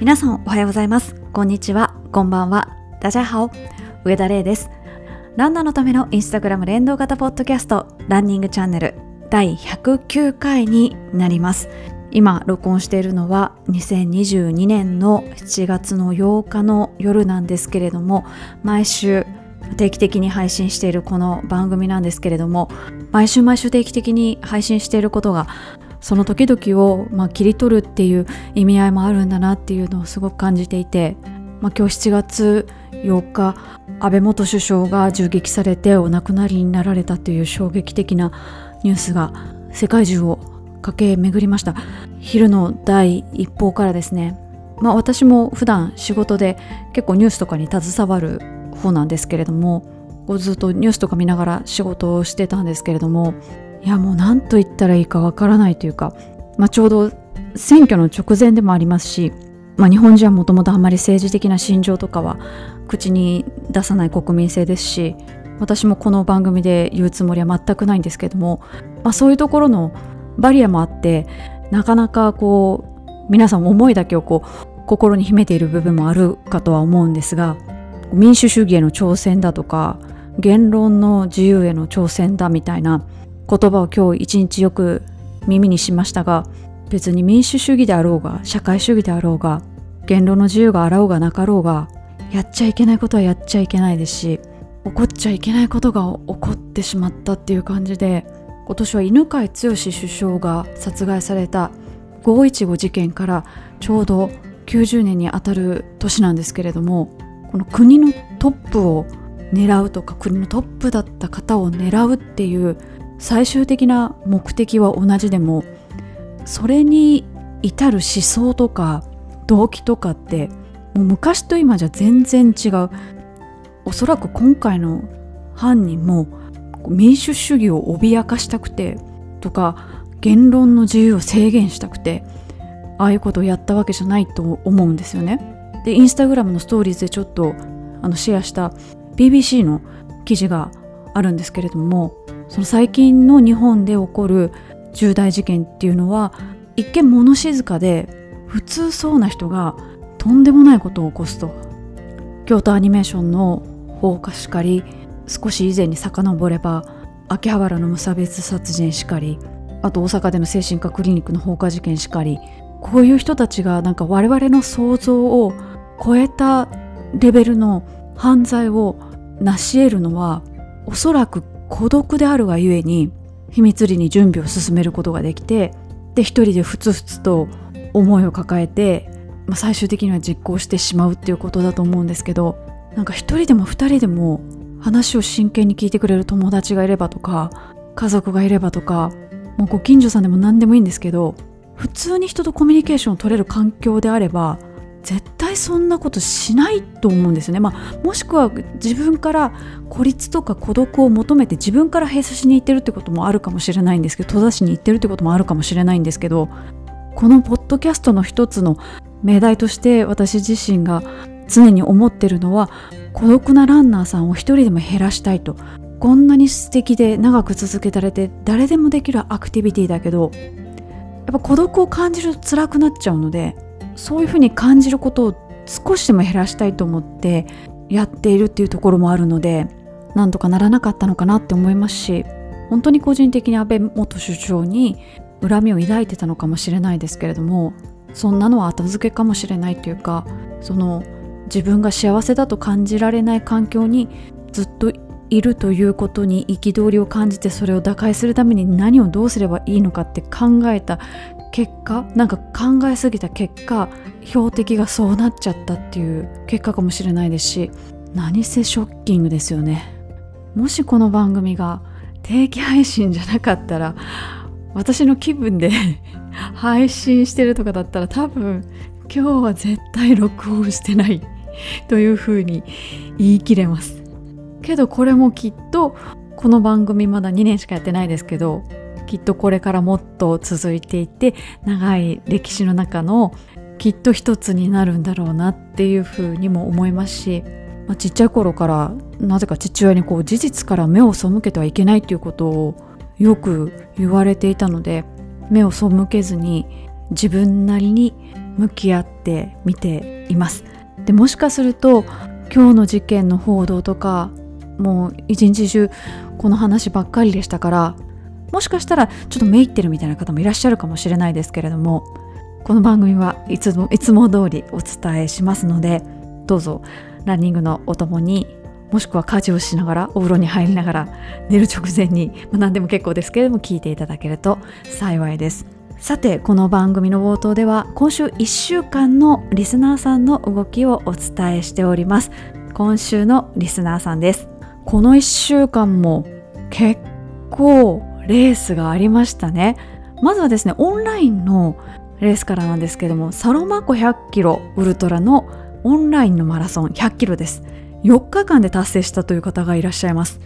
皆さんおはようございます。こんにちは。こんばんは。ダジャハオ。上田玲です。ランナーのためのインスタグラム連動型ポッドキャストランニングチャンネル第109回になります。今録音しているのは2022年の7月の8日の夜なんですけれども毎週定期的に配信しているこの番組なんですけれども毎週毎週定期的に配信していることがその時々を、まあ、切り取るっていう意味合いもあるんだなっていうのをすごく感じていて、まあ、今日7月8日安倍元首相が銃撃されてお亡くなりになられたという衝撃的なニュースが世界中を駆け巡りました。昼の第一報からですね。まあ私も普段仕事で結構ニュースとかに携わる方なんですけれどもずっとニュースとか見ながら仕事をしてたんですけれどもいやもう何と言ったらいいかわからないというか、まあ、ちょうど選挙の直前でもありますし、まあ、日本人はもともとあんまり政治的な心情とかは口に出さない国民性ですし私もこの番組で言うつもりは全くないんですけども、まあ、そういうところのバリアもあってなかなかこう皆さん思いだけをこう心に秘めている部分もあるかとは思うんですが民主主義への挑戦だとか言論の自由への挑戦だみたいな言葉を今日一日よく耳にしましたが別に民主主義であろうが社会主義であろうが言論の自由があろうがなかろうがやっちゃいけないことはやっちゃいけないですし起こっちゃいけないことが起こってしまったっていう感じで今年は犬飼剛首相が殺害された515事件からちょうど90年にあたる年なんですけれどもこの国のトップを狙うとか国のトップだった方を狙うっていう最終的な目的は同じでもそれに至る思想とか動機とかってもう昔と今じゃ全然違うおそらく今回の犯人も民主主義を脅かしたくてとか言論の自由を制限したくてああいうことをやったわけじゃないと思うんですよね。でインスタグラムのストーリーズでちょっとあのシェアした BBC の記事があるんですけれどもその最近の日本で起こる重大事件っていうのは一見物静かで普通そうな人がとんでもないことを起こすと京都アニメーションの放火しかり少し以前に遡れば秋葉原の無差別殺人しかりあと大阪での精神科クリニックの放火事件しかりこういう人たちがなんか我々の想像を超えたレベルの犯罪を成し得るのはおそらく孤独であるがゆえに秘密裏に準備を進めることができてで一人でふつふつと思いを抱えて、まあ、最終的には実行してしまうっていうことだと思うんですけどなんか一人でも二人でも話を真剣に聞いてくれる友達がいればとか家族がいればとかもうご近所さんでも何でもいいんですけど普通に人とコミュニケーションを取れる環境であれば絶対そんなことしないと思うんですよね、まあ、もしくは自分から孤立とか孤独を求めて自分から閉鎖しに行ってるってこともあるかもしれないんですけど閉ざしに行ってるってこともあるかもしれないんですけどこのポッドキャストの一つの命題として私自身が常に思ってるのは孤独なランナーさんを一人でも減らしたいと。こんなに素敵で長く続けられて誰でもできるアクティビティだけどやっぱ孤独を感じると辛くなっちゃうのでそういうふうに感じることを少しでも減らしたいと思ってやっているっていうところもあるのでなんとかならなかったのかなって思いますし本当に個人的に安倍元首相に恨みを抱いてたのかもしれないですけれどもそんなのは後付けかもしれないというかその自分が幸せだと感じられない環境にずっといるということに憤りを感じてそれを打開するために何をどうすればいいのかって考えた結果なんか考えすぎた結果標的がそうなっちゃったっていう結果かもしれないですし何せショッキングですよね。もしこの番組が定期配信じゃなかったら私の気分で 配信してるとかだったら多分今日は絶対録音してない というふうに言い切れます。けどこれもきっとこの番組まだ2年しかやってないですけどきっとこれからもっと続いていて長い歴史の中のきっと一つになるんだろうなっていうふうにも思いますし、まあ、ちっちゃい頃からなぜか父親にこう事実から目を背けてはいけないということをよく言われていたので目を背けずに自分なりに向き合って見ています。でもしかすると今日の事件の報道とかもう一日中この話ばっかりでしたからもしかしたらちょっとめいってるみたいな方もいらっしゃるかもしれないですけれどもこの番組はいつもいつも通りお伝えしますのでどうぞランニングのお供にもしくは家事をしながらお風呂に入りながら寝る直前に、まあ、何でも結構ですけれども聞いていただけると幸いです。さてこの番組の冒頭では今週1週間のリスナーさんの動きをお伝えしております。今週のリスナーさんです。この1週間も結構レースがありましたね。まずはですねオンラインのレースからなんですけどもサロマ湖100キロウルトラのオンラインのマラソン100キロです。4日間で達成したという方がいらっしゃいます。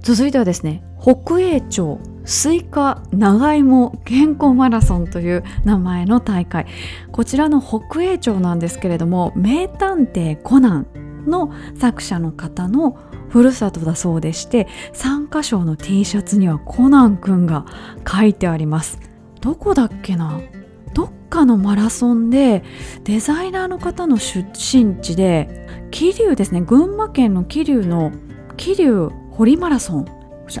続いてはですね北栄町スイカ長芋健康マラソンという名前の大会。こちらの北栄町なんですけれども名探偵コナンの作者の方のふるさとだそうでして参加賞の T シャツにはコナンくんが描いてあります。どこだっけな？どっかのマラソンでデザイナーの方の出身地で桐生ですね。群馬県の桐生の桐生堀マラソン。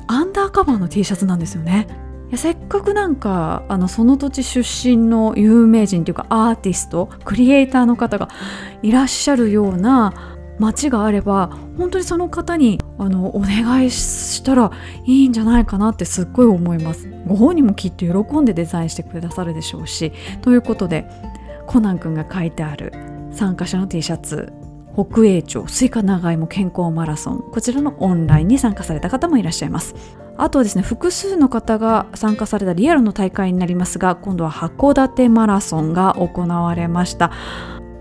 アンダーカバーの T シャツなんですよね。いやせっかくなんかあのその土地出身の有名人というかアーティストクリエイターの方がいらっしゃるような街があれば本当にその方にあのお願いしたらいいんじゃないかなってすっごい思います。ご本人もきっと喜んでデザインしてくださるでしょうし。ということでコナン君が書いてある参加者の T シャツ北栄町スイカ長芋健康マラソンこちらのオンラインに参加された方もいらっしゃいます。あとはですね複数の方が参加されたリアルの大会になりますが今度は函館マラソンが行われました。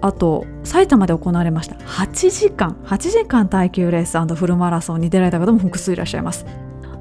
あと埼玉で行われました。8時間。8時間耐久レースフルマラソンに出られた方も複数いらっしゃいます。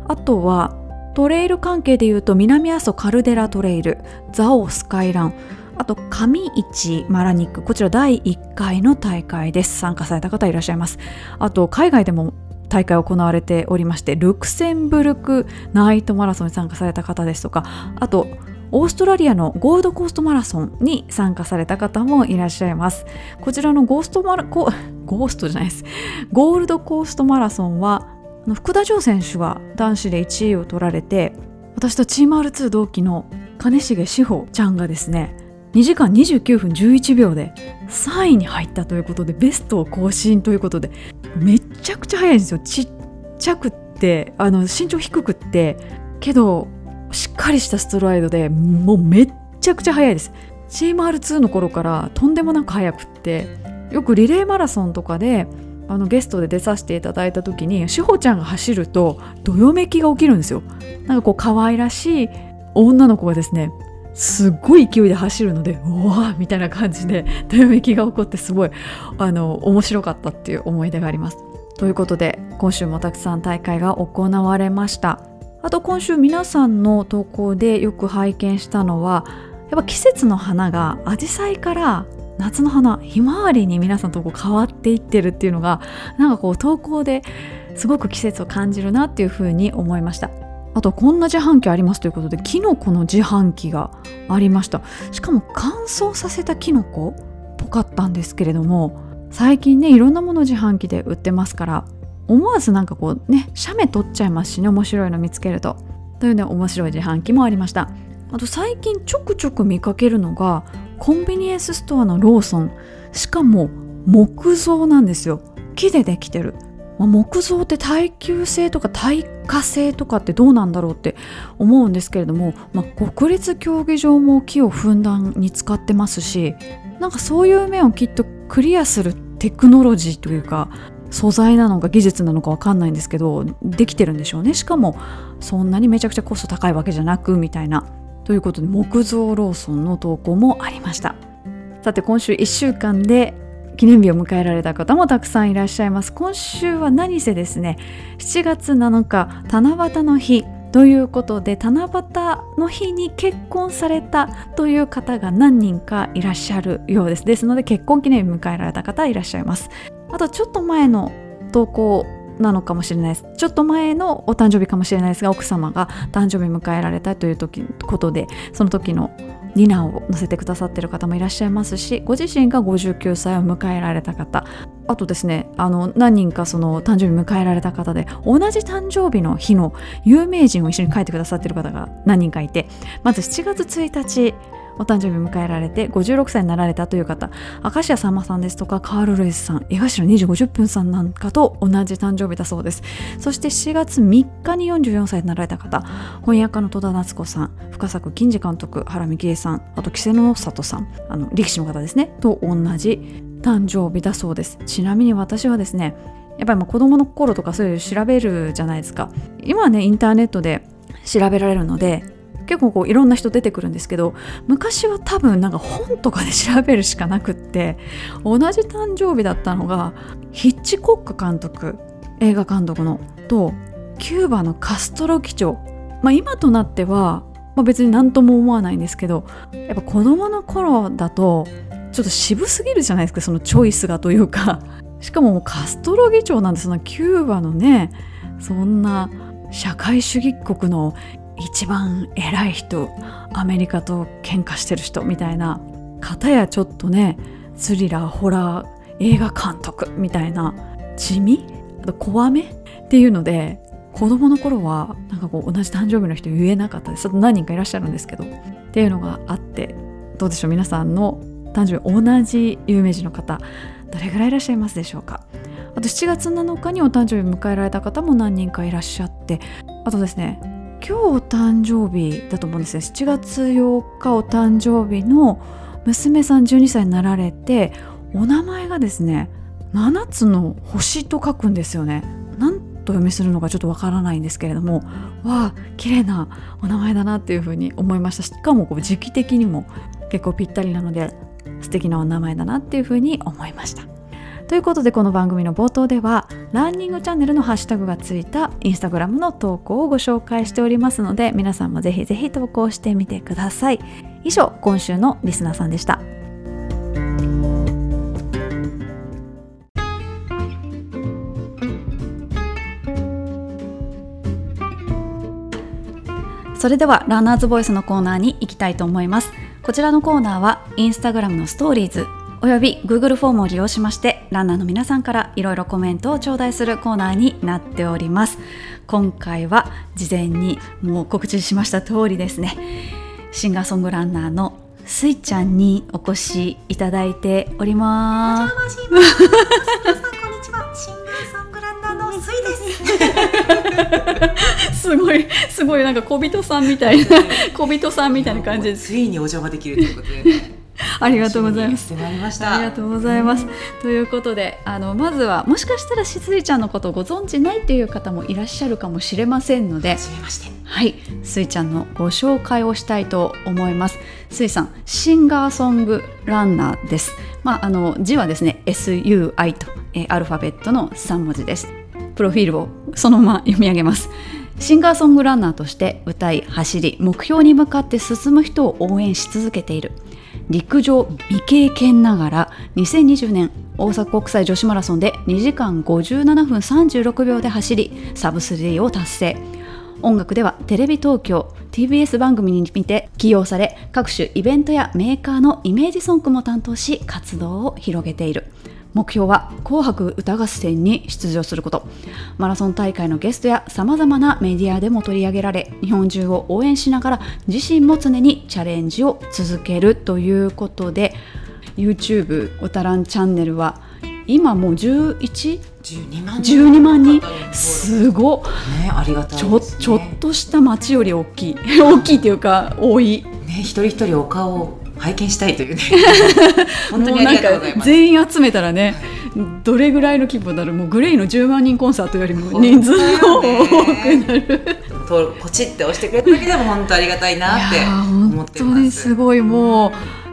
あとはトレイル関係でいうと南阿蘇カルデラトレイルザオスカイラン。あと上市マラニック。こちら第1回の大会です。参加された方いらっしゃいます。あと海外でも大会行われておりましてルクセンブルクナイトマラソンに参加された方ですとかあとオーストラリアのゴールドコーストマラソンに参加された方もいらっしゃいます。こちらのゴーストマラゴ ゴーストじゃないです。ゴールドコーストマラソンは福田城選手が男子で1位を取られて私とチーム R2 同期の金重志保ちゃんがですね2時間29分11秒で3位に入ったということでベストを更新ということでめっちゃくちゃ速いんですよ。ちっちゃくってあの身長低くって。けどしっかりしたストライドでもうめっちゃくちゃ速いですチーム R2 の頃からとんでもなく速くってよくリレーマラソンとかであのゲストで出させていただいた時に志保ちゃんが走るとどよめきが起きるんですよなんかこう可愛らしい女の子がですねすっごい勢いで走るのでうわーみたいな感じでどよめきが起こってすごいあの面白かったっていう思い出があります。ということで今週もたくさん大会が行われました。あと今週皆さんの投稿でよく拝見したのはやっぱ季節の花がアジサイから夏の花ひまわりに皆さんとこう変わっていってるっていうのがなんかこう投稿ですごく季節を感じるなっていうふうに思いました。あとこんな自販機ありますということでキノコの自販機がありました。しかも乾燥させたキノコっぽかったんですけれども最近ねいろんなもの自販機で売ってますから思わずなんかこうね写メ撮っちゃいますしね面白いの見つけると。というね面白い自販機もありました。あと最近ちょくちょく見かけるのがコンビニエンスストアのローソン。しかも木造なんですよ。木でできてる。まあ、木造って耐久性とか耐火性とかってどうなんだろうって思うんですけれども、まあ、国立競技場も木をふんだんに使ってますしなんかそういう面をきっとクリアするテクノロジーというか素材なのか技術なのか分かんないんですけどできてるんでしょうね。しかもそんなにめちゃくちゃコスト高いわけじゃなくみたいな。ということで木造ローソンの投稿もありました。さて今週1週間で記念日を迎えられた方もたくさんいらっしゃいます。今週は何せですね7月7日七夕の日。ということで七夕の日に結婚されたという方が何人かいらっしゃるようです。ですので結婚記念日迎えられた方いらっしゃいます。あとちょっと前の投稿なのかもしれないです。ちょっと前のお誕生日かもしれないですが奥様が誕生日迎えられたという時ことでその時のディナーを載せてくださってる方もいらっしゃいますしご自身が59歳を迎えられた方。あとですねあの何人かその誕生日迎えられた方で同じ誕生日の日の有名人を一緒に書いてくださってる方が何人かいてまず7月1日お誕生日迎えられて56歳になられたという方明石家さんまさんですとかカール・ルイスさん江頭2時50分さんなんかと同じ誕生日だそうです。そして7月3日に44歳になられた方翻訳家の戸田夏子さん深作金次監督原幹恵さんあと稀勢の里さんあの力士の方ですねと同じ誕生日だそうです。ちなみに私はですねやっぱりまあ子供の頃とかそういう調べるじゃないですか。今はねインターネットで調べられるので結構こういろんな人出てくるんですけど昔は多分なんか本とかで調べるしかなくって同じ誕生日だったのがヒッチコック監督映画監督のとキューバのカストロ機長、まあ、今となっては、まあ、別に何とも思わないんですけどやっぱ子供の頃だとちょっと渋すぎるじゃないですかそのチョイスがというか。しかもカストロ議長なんてそのキューバのねそんな社会主義国の一番偉い人アメリカと喧嘩してる人みたいな方やちょっとねスリラーホラー映画監督みたいな地味あと怖めっていうので子供の頃はなんかこう同じ誕生日の人言えなかったです。何人かいらっしゃるんですけどっていうのがあってどうでしょう？皆さんの誕生日同じ有名人の方どれぐらいいらっしゃいますでしょうか？あと7月7日にお誕生日迎えられた方も何人かいらっしゃってあとですね今日お誕生日だと思うんですよ7月8日お誕生日の娘さん12歳になられてお名前がですね7つの星と書くんですよね。何と読みするのかちょっとわからないんですけれどもわあ綺麗なお名前だなっていうふうに思いました。しかもこう時期的にも結構ぴったりなので素敵なお名前だなっていうふうに思いました。ということでこの番組の冒頭ではランニングチャンネルのハッシュタグがついたインスタグラムの投稿をご紹介しておりますので皆さんもぜひぜひ投稿してみてください。以上今週のリスナーさんでした。それではランナーズボイスのコーナーに行きたいと思います。こちらのコーナーはインスタグラムのストーリーズおよび Google フォームを利用しましてランナーの皆さんからいろいろコメントを頂戴するコーナーになっております。今回は事前にもう告知しました通りですね。シンガーソングランナーのスイちゃんにお越しいただいております。お邪魔します皆さんこんにちはシンガーソングランナーのスイです。すごいすごいなんか小人さんみたいな小人さんみたいな感じです。ついにお邪魔できるということで、ね ありがとうございます。ありました。ありがとうございます。ということで、あのまずはもしかしたらしずいちゃんのことをご存知ないという方もいらっしゃるかもしれませんので、初めまして。はい、すいちゃんのご紹介をしたいと思います。すいさん、シンガーソングランナーです。まああの字はですね、SUI と、えー、アルファベットの3文字です。プロフィールをそのまま読み上げます。シンガーソングランナーとして歌い走り目標に向かって進む人を応援し続けている陸上未経験ながら2020年大阪国際女子マラソンで2時間57分36秒で走りサブスリーを達成。音楽ではテレビ東京 TBS 番組に見て起用され各種イベントやメーカーのイメージソングも担当し活動を広げている。目標は紅白歌合戦に出場すること。マラソン大会のゲストやさまざまなメディアでも取り上げられ日本中を応援しながら自身も常にチャレンジを続けるということで YouTube おたらんチャンネルは今もう 11? 12万12万人。すごねありがたいちょちょっとした町より大きい。大きいっていうか多い。ね一人一人お顔を拝見したいというね。本当にありがとうございます。全員集めたらねどれぐらいの規模だろう。もうグレイの10万人コンサートよりも人数が多くなる。とポチって押してくれただけでも本当ありがたいなって思ってます。本当にすごい。もう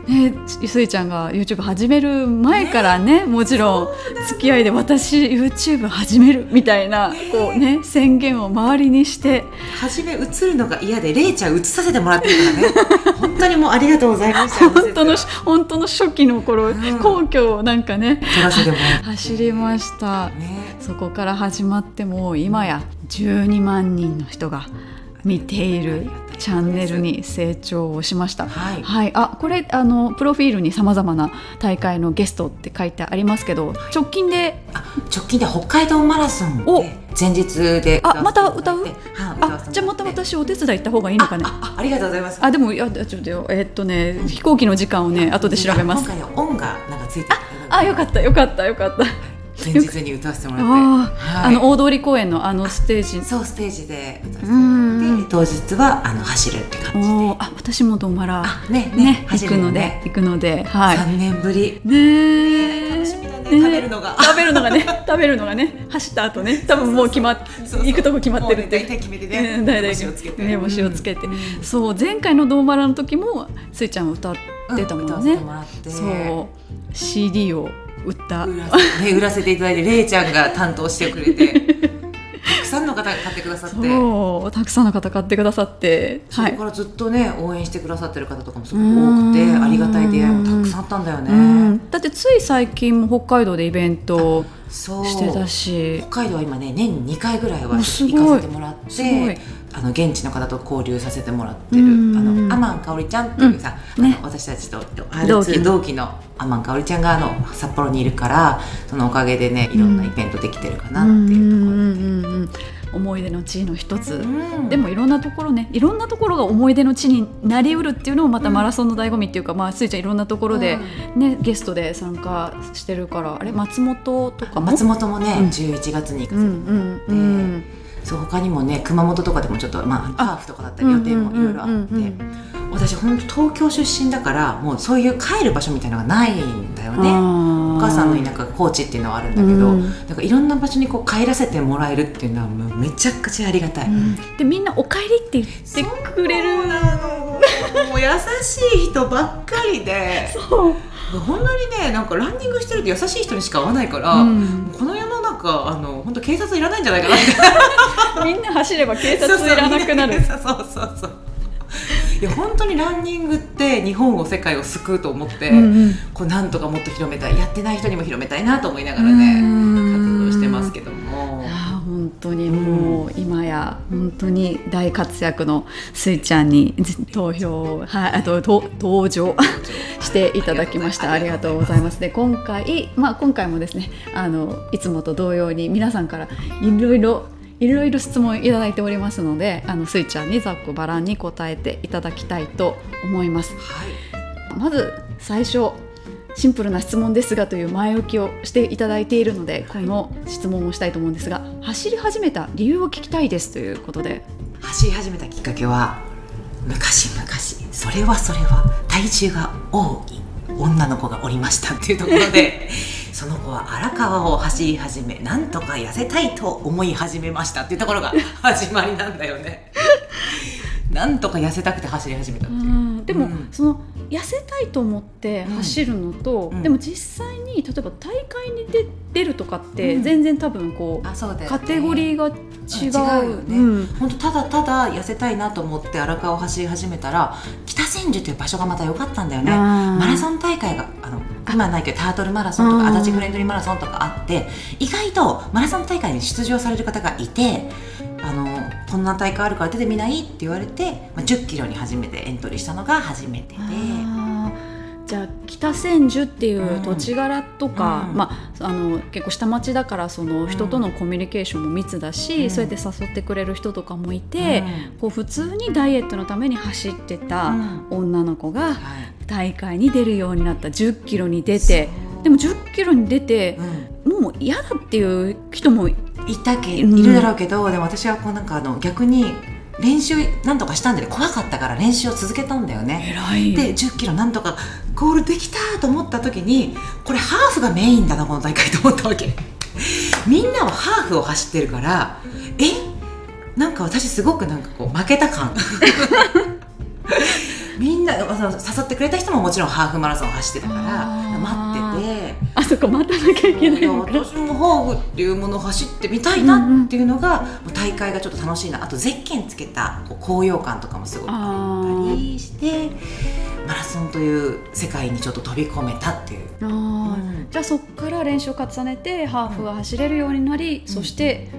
ね、すいちゃんが YouTube 始める前からね、ね、もちろん付き合いで私 YouTube 始めるみたいな、こうね宣言を周りにして。初め映るのが嫌でれいちゃん映させてもらってるからね。本当にもうありがとうございました。本当の本当の初期の頃、うん、皇居をなんかね走りました、ね、そこから始まっても今や12万人の人が見ているチャンネルに成長をしました。はい。はい、あこれあのプロフィールにさまざまな大会のゲストって書いてありますけど直近であ直近で北海道マラソンお。で前日であまた歌う？はいあじゃあまた私お手伝い行った方がいいのかね。ああありがとうございます。あでもいやちょっとよえっとね飛行機の時間をね後で調べます。今回は音がなんかついてあよかったよかったよかった前日に歌わせてもらって。はい。あの大通公園のあのステージ。そうステージで歌わせてうんもらって。当日はあの走るって感じで。あ私もドマラ。あねね行走るくのでね行くのではい。3年ぶり。ねえ楽しみだ ね。食べるのが。食べるのがね食べるのがね走った後ね多分もう決まっ行くとこ決まってるって。大体決めてね。うん大体お塩つけて。ねお塩つけて、うん。そう前回のドーマラの時もスイちゃん歌ってたもんね、そう。CD を売った。売らせ,、ね、売らせていただいてれいちゃんが担当してくれてたくさんの方が買ってくださって。そうたくさんの方買ってくださって。そはい。こからずっとね応援してくださってる方とかもすごく多くてうん。ありがたい出会いもたくさんあったんだようねん。だってつい最近も北海道でイベントしてたし。北海道は今ね年に2回ぐらいは行かせてもらってあの現地の方と交流させてもらってるあうん。のアマン香織ちゃんっていうさ、うん。ね。私たちと同期。R2 同期のアマン香織ちゃんがあの札幌にいるからそのおかげでねいろんなイベントできてるかなっていうところで。うんうんうん。うん思い出の地の一つ、うん。でもいろんなところねいろんなところが思い出の地になりうるっていうのもまたマラソンの醍醐味っていうか、まあスイちゃんいろんなところで、ねゲストで参加してるからあれ松本とかも？松本もね、うん。11月に行かそう他にもね熊本とかでもちょっとまあハーフとかだったり予定もいろいろあって、うんうんうんうん。私本当東京出身だからもうそういう帰る場所みたいなのがないんだよね。おお母さんの田舎が高知っていうのはあるんだけど、うんなんかいろんな場所にこう帰らせてもらえるっていうのはもうめちゃくちゃありがたい、でみんな「おかえり」って言ってくれる。もう優しい人ばっかりで。そう本当にねなんかランニングしてると優しい人にしか会わないから、うん。この世の中あの本当警察いらないんじゃないかな。ってみんな走れば警察いらなくなる。そうそうそういや本当にランニングって日本を世界を救うと思って、うんうん。こうなんとかもっと広めたいやってない人にも広めたいなと思いながらね活動してますけども本当にもう今や本当に大活躍のスイちゃんに投票はいあとと登場していただきました。ありがとうございます。で今回まあ今回もですねあのいつもと同様に皆さんからいろいろいろいろ質問いただいておりますのであのスイちゃんにざっくばらんに答えていただきたいと思います。はい。まず最初シンプルな質問ですがという前置きをしていただいているのでこの質問をしたいと思うんですが走り始めた理由を聞きたいですということで。走り始めたきっかけは昔々それはそれは体重が多い女の子がおりましたっていうところで その子は荒川を走り始めなんとか痩せたいと思い始めましたっていうところが 始まりなんだよね。なんとか痩せたくて走り始めたっていう。でも、うん。その痩せたいと思って走るのと、うん。でも実際に例えば大会に出出るとかってうん。全然多分こう、うだよね。カテゴリーが違う,、違うよね。ん。本当ただただ痩せたいなと思って荒川を走り始めたら北千住という場所がまた良かったんだよね。ママラソン大会が今はないけどタートルマラソンとかうん。足立フレンドリーマラソンとかあって意外とマラソン大会に出場される方がいてあのこんな大会あるから出てみない？って言われて、まあ、1 0キロに初めてエントリーしたのが初めてで。じゃあ北千住っていう土地柄とか、うん。まあ、あの結構下町だからその人とのコミュニケーションも密だし、うん。そうやって誘ってくれる人とかもいて、こう普通にダイエットのために走ってたうん女の子がはい。大会に出るようになった。1 0キロに出て。でも1 0キロに出てうん。もう嫌だっていう人もいたけうんいるだろうけど、でも私はこうなんかあの逆に練習なんとかしたんで、ね、怖かったから練習を続けたんだよね。で1 0キロなんとかゴールできたと思った時にこれハーフがメインだなこの大会と思ったわけ。みんなはハーフを走ってるからえ？なんか私すごくなんかこう負けた感 みんな誘ってくれた人ももちろんハーフマラソンを走ってたから待ってて。あそこ待たなきゃいけないのか。私もハーフっていうものを走ってみたいなっていうのが、もう大会がちょっと楽しいな。あとゼッケンつけた高揚感とかもすごくああったーりしてマラソンという世界にちょっと飛び込めたっていう。あー。うん。じゃあそこから練習を重ねてハーフが走れるようになり、そして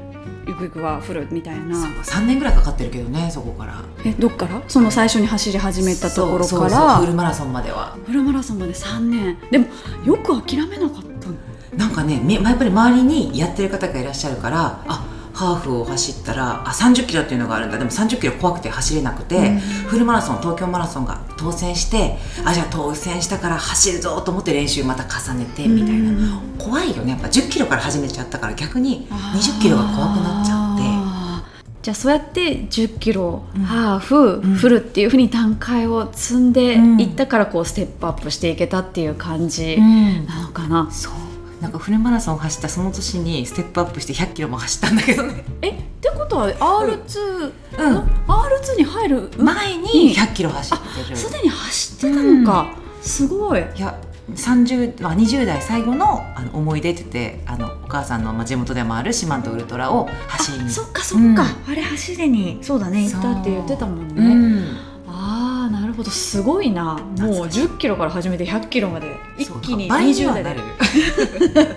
ゆくゆくはフルみたいな。3年ぐらいかかってるけどねそこから。えどっから？その最初に走り始めたところから。フルマラソンまでは。フルマラソンまで3年。でもよく諦めなかったの。なんかねみやっぱり周りにやってる方がいらっしゃるからあハーフを走ったらあ30キロっていうのがあるんだ。でも30キロ怖くて走れなくて、うん。フルマラソン東京マラソンが当選してあじゃあ当選したから走るぞと思って練習また重ねてみたいな、うん怖いよね。やっぱ10キロから始めちゃったから逆に20キロが怖くなっちゃって。じゃあそうやって10キロ、うん。ハーフ、うん。フルっていうふうに段階を積んでうん。いったからこうステップアップしていけたっていう感じうん。なのかな、そうなんかフルマラソンを走ったその年にステップアップして100キロも走ったんだけどね。えってことは R2、うん。R2 に入る？前に100キロ走ってる。すでに走ってたのか、すごい。いや30、まあ、20代最後のあの思い出って言ってあのお母さんのまあ地元でもある四万十ウルトラを走りに。そっかそっか、あれ走りにそうだね行ったって言ってたもんね、るほどすごいな。もう懐かしい。10キロから始めて100キロまで。一気にそう倍に20代で。はなる。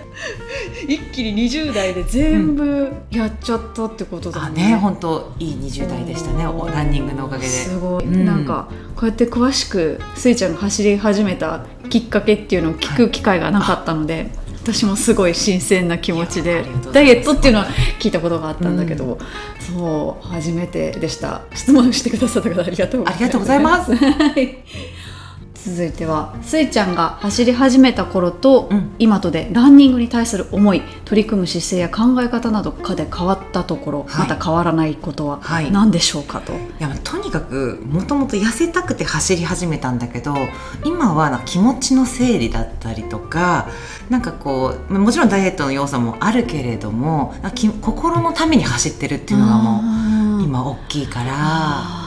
一気に20代で全部やっちゃったってことだあね。ね本当いい20代でしたね。おランニングのおかげで。すごい、うん。なんかこうやって詳しくスイちゃんが走り始めたきっかけっていうのを聞く機会がなかったので、私もすごい新鮮な気持ちでダイエットっていうのは聞いたことがあったんだけど、そう初めてでした。質問してくださった方ありがとうありがとうございます。はい続いてはスイちゃんが走り始めた頃と、うん。今とでランニングに対する思い取り組む姿勢や考え方などかで変わったところ、はい。また変わらないことははい。何でしょうかと、いやとにかくもともと痩せたくて走り始めたんだけど今は気持ちの整理だったりとかなんかこうまあもちろんダイエットの要素もあるけれども心のために走ってるっていうのがもうう今大きいからあ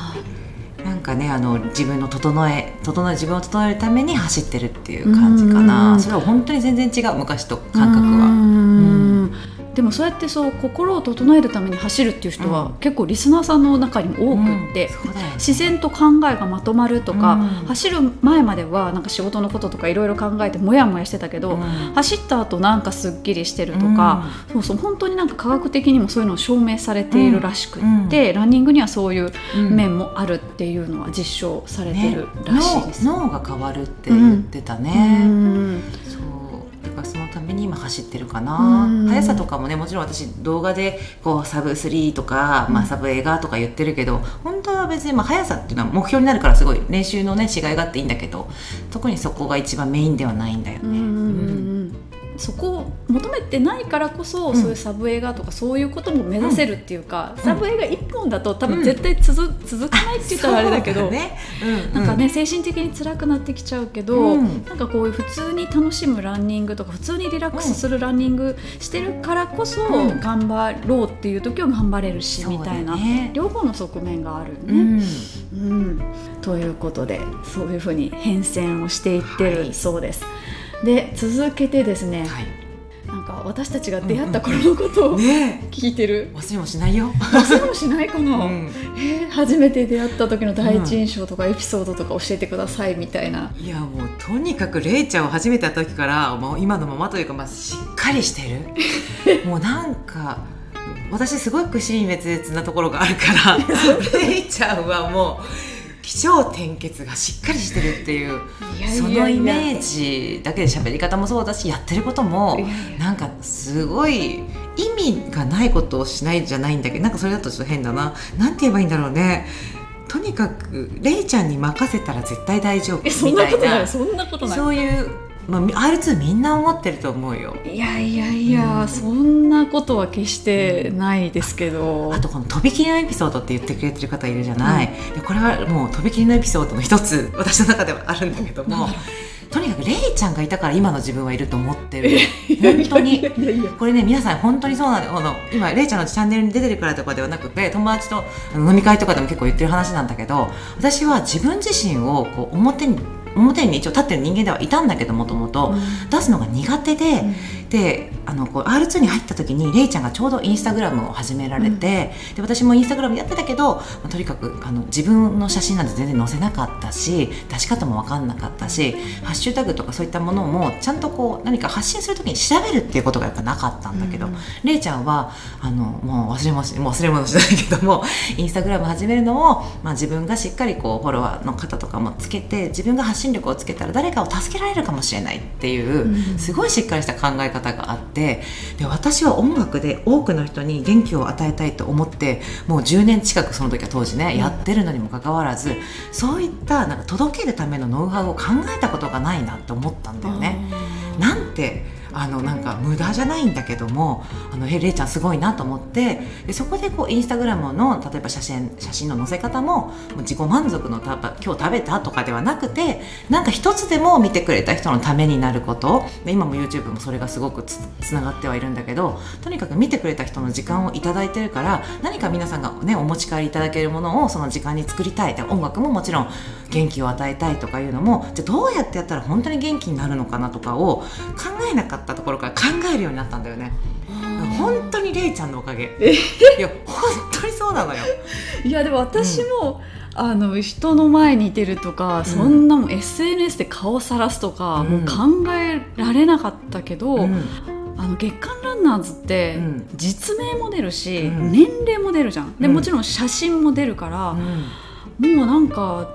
なんかねあの自分の整え整え自分を整えるために走ってるっていう感じかうんなそれは本当に全然違う昔とー感覚は。うんでもそうやってそう心を整えるために走るっていう人は、うん。結構リスナーさんの中にも多くって、うんね。自然と考えがまとまるとか、うん。走る前まではなんか仕事のこととかいろいろ考えてモヤモヤしてたけど、うん。走った後なんかすっきりしてるとか、そうそう本当になんか科学的にもそういうのを証明されているらしくって、ランニングにはそういううん面もあるっていうのは実証されてねるらしいです。脳脳が変わるって言ってたうね。んそのために今走ってるかうなん。速さとかもねもちろん私動画でこうサブ3とか、まあ、サブ映画とか言ってるけど本当は別にまあ速さっていうのは目標になるからすごい練習のね違いがあっていいんだけど特にそこが一番メインではないんだよね。うんそこを求めてないからこそ、うん。そういうサブ映画とかそういうことも目指せるっていうか、サブ映画一本だと多うん。分絶対続,、続かないって言ったらあれだけどね。うん。なんかね、精神的に辛くなってきちゃうけど、うん。なんかこういう普通に楽しむランニングとか普通にリラックスするランニングしてるからこそ、うん。頑張ろうっていう時は頑張れるし、みたいなね。両方の側面があるうね。ん。うん、ということでそういうふうに変遷をしていってはい。るそうです。で続けてですね、はい。なんか私たちが出会った頃のことをね聞いてる、忘れもしないよ。忘れもしないかな、うん。えー初めて出会った時の第一印象とかエピソードとか教えてくださいみたいな。いやもうとにかくレイちゃんを初めて会った時からもう今のままというか、まあ、しっかりしてる。もうなんか私すごく支離滅裂なところがあるからレイちゃんはもう気象転結がしっかりしてるっていうそのイメージだけで喋り方もそうだしやってることもなんかすごい意味がないことをしないじゃないんだけどなんかそれだとちょっと変だな。なんて言えばいいんだろうね。とにかくレイちゃんに任せたら絶対大丈夫みたいな。なことない。そんなことない。そういう、まあ、R2 みんな思ってると思うよ。いやいやいや、うん。そんなことは決してないですけど。あとこのとびきりのエピソードって言ってくれてる方いるじゃない、でこれはもうとびきりのエピソードの一つ私の中ではあるんだけども。とにかくレイちゃんがいたから今の自分はいると思ってる。本当に。これね皆さん本当にそうなんでこの。今レイちゃんのチャンネルに出てるからとかではなくて友達と飲み会とかでも結構言ってる話なんだけど私は自分自身をこう表に表に一応立ってる人間ではいたんだけどもともと出すのが苦手で、であのこう R2 に入った時にレイちゃんがちょうどインスタグラムを始められて、で私もインスタグラムやってたけど、まあ、とにかくあの自分の写真なんて全然載せなかったし出し方も分かんなかったしハッシュタグとかそういったものもちゃんとこう何か発信する時に調べるっていうことがやっぱなかったんだけど、レイちゃんはあのもう忘れもし もう忘れ物しないけどもインスタグラム始めるのを、まあ、自分がしっかりこうフォロワーの方とかもつけて自分が発信力をつけたら誰かを助けられるかもしれないっていう、すごいしっかりした考え方があってで私は音楽で多くの人に元気を与えたいと思ってもう10年近くその時は当時ね、やってるのにもかかわらずそういったなんか届けるためのノウハウを考えたことがないなって思ったんだよね。なんてあのなんか無駄じゃないんだけどもあのえれいちゃんすごいなと思ってでそこでこうインスタグラムの例えば写真写真の載せ方ももう自己満足のた今日食べたとかではなくてなんか一つでも見てくれた人のためになること。で今も YouTube もそれがすごくつつながってはいるんだけどとにかく見てくれた人の時間を頂いてるから何か皆さんが、ね、お持ち帰りいただけるものをその時間に作りたい。で音楽ももちろん元気を与えたいとかいうのもじゃどうやってやったら本当に元気になるのかなとかを考えなかったところから考えるようになったんだよね。本当にれいちゃんのおかげ。いや本当にそうなのよ。いやでも私も、うん、あの人の前に出るとか、うん、そんなもん SNS で顔さらすとか、うん、もう考えられなかったけど。あの月刊ランナーズって実名も出るし、年齢も出るじゃん。でもちろん写真も出るから、もうなんか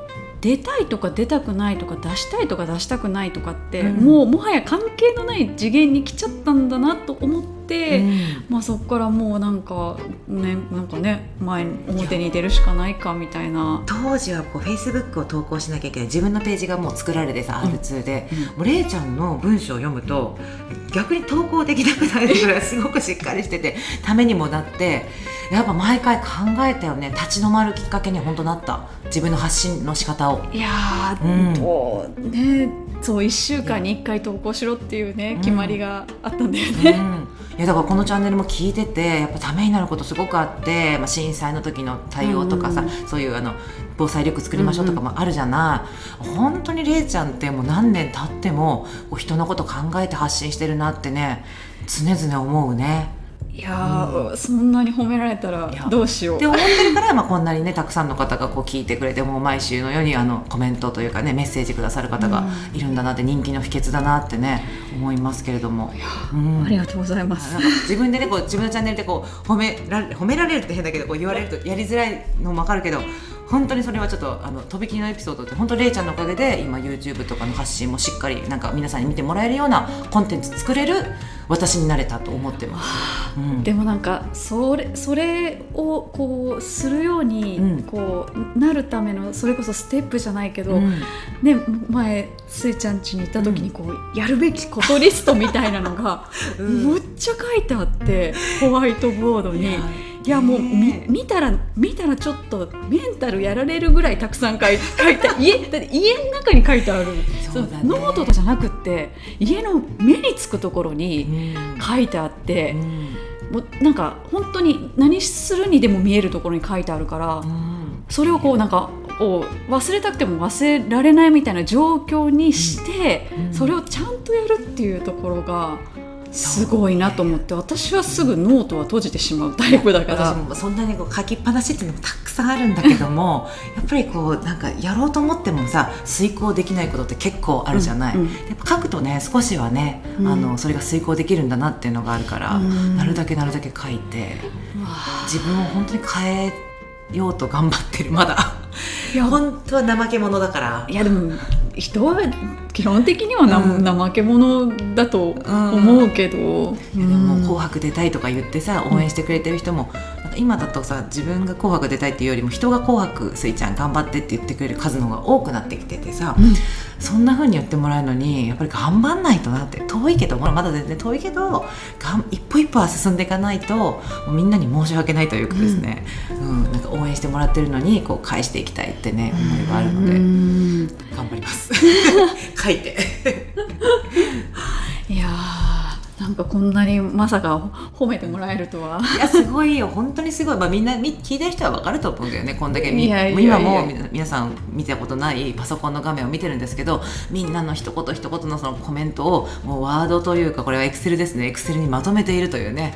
出たいとか出たくないとか出したいとか出したくないとかって、うん、もうもはや関係のない次元に来ちゃったんだなと思って、うん、まあ、そこからもうなんかねなんかね前表に出るしかないかみたいな。当時はこうフェイスブックを投稿しなきゃいけない。自分のページがもう作られてさ、うん、R2 で、もうれいちゃんの文章を読むと逆に投稿できなくなるぐらい すごくしっかりしててためにもなってやっぱ毎回考えたよね。立ち止まるきっかけに本当なった。自分の発信の仕方を。いやー、うん、ねそう1週間に1回投稿しろっていうね、決まりがあったんだよね。うんいやだからこのチャンネルも聞いててやっぱためになることすごくあって、まあ、震災の時の対応とかさ、うん、そういうあの防災力作りましょうとかもあるじゃない、うん、本当にれいちゃんってもう何年経っても人のこと考えて発信してるなってね常々思うね。いや、うん、そんなに褒められたらどうしよう。って思ってるから、まあ、こんなにねたくさんの方がこう聞いてくれてもう毎週のようにあのコメントというかねメッセージくださる方がいるんだなって人気の秘訣だなってね思いますけれども、うん、ありがとうございます。自分でねこう自分のチャンネルでこう褒めら褒められるって変だけどこう言われるとやりづらいのも分かるけど本当にそれはちょっとあのとびきりのエピソードって本当れいちゃんのおかげで今 YouTube とかの発信もしっかりなんか皆さんに見てもらえるようなコンテンツ作れる私になれたと思ってます、うん、でもなんかそれそれをこうするようにこうなるためのそれこそステップじゃないけど、うん、ね前スイちゃん家に行った時にこう、やるべきことリストみたいなのがむっちゃ書いてあってホワイトボードに。いやもう見見たら見たらちょっとメンタルやられるぐらいたくさん書い 書いて家だって家の中に書いてある。そう、ね、ノートとかじゃなくって家の目につくところに書いてあって、もうなんか本当に何するにでも見えるところに書いてあるから、それをこうなんかこう忘れたくても忘れられないみたいな状況にして、それをちゃんとやるっていうところが。すごいなと思って私はすぐノートは閉じてしまうタイプだから。私もそんなにこう書きっぱなしっていうのもたくさんあるんだけどもやっぱりこうなんかやろうと思ってもさ遂行できないことって結構あるじゃない、うんうん、やっぱ書くとね少しはね、うん、あのそれが遂行できるんだなっていうのがあるから、なるだけなるだけ書いて自分を本当に変えようと頑張ってるまだ。いや。本当は怠け者だから。いやでも人は基本的にはな、うん、怠け者だと思うけど、うん、でも「紅白出たい」とか言ってさ応援してくれてる人も、うん、今だとさ自分が「紅白出たい」っていうよりも人が「紅白すいちゃん頑張って」って言ってくれる数の方が多くなってきててさ、そんな風に言ってもらえるのにやっぱり頑張んないとなって遠いけどまだ全然遠いけどがん一歩一歩は進んでいかないとみんなに申し訳ないというかですね、うん。なんか応援してもらってるのにこう返していきたいってね思いがあるので頑張ります。書いて。いやななんかこんなにまさか褒めてもらえるとは。いやすごいよ。本当にすごい、まあ、みんなみ聞いてる人は分かると思うんだよねこんだけ今もみ皆さん見たことないパソコンの画面を見てるんですけどみんなの一言一言のそのコメントをもうワードというかこれはエクセルですね。エクセルにまとめているというね。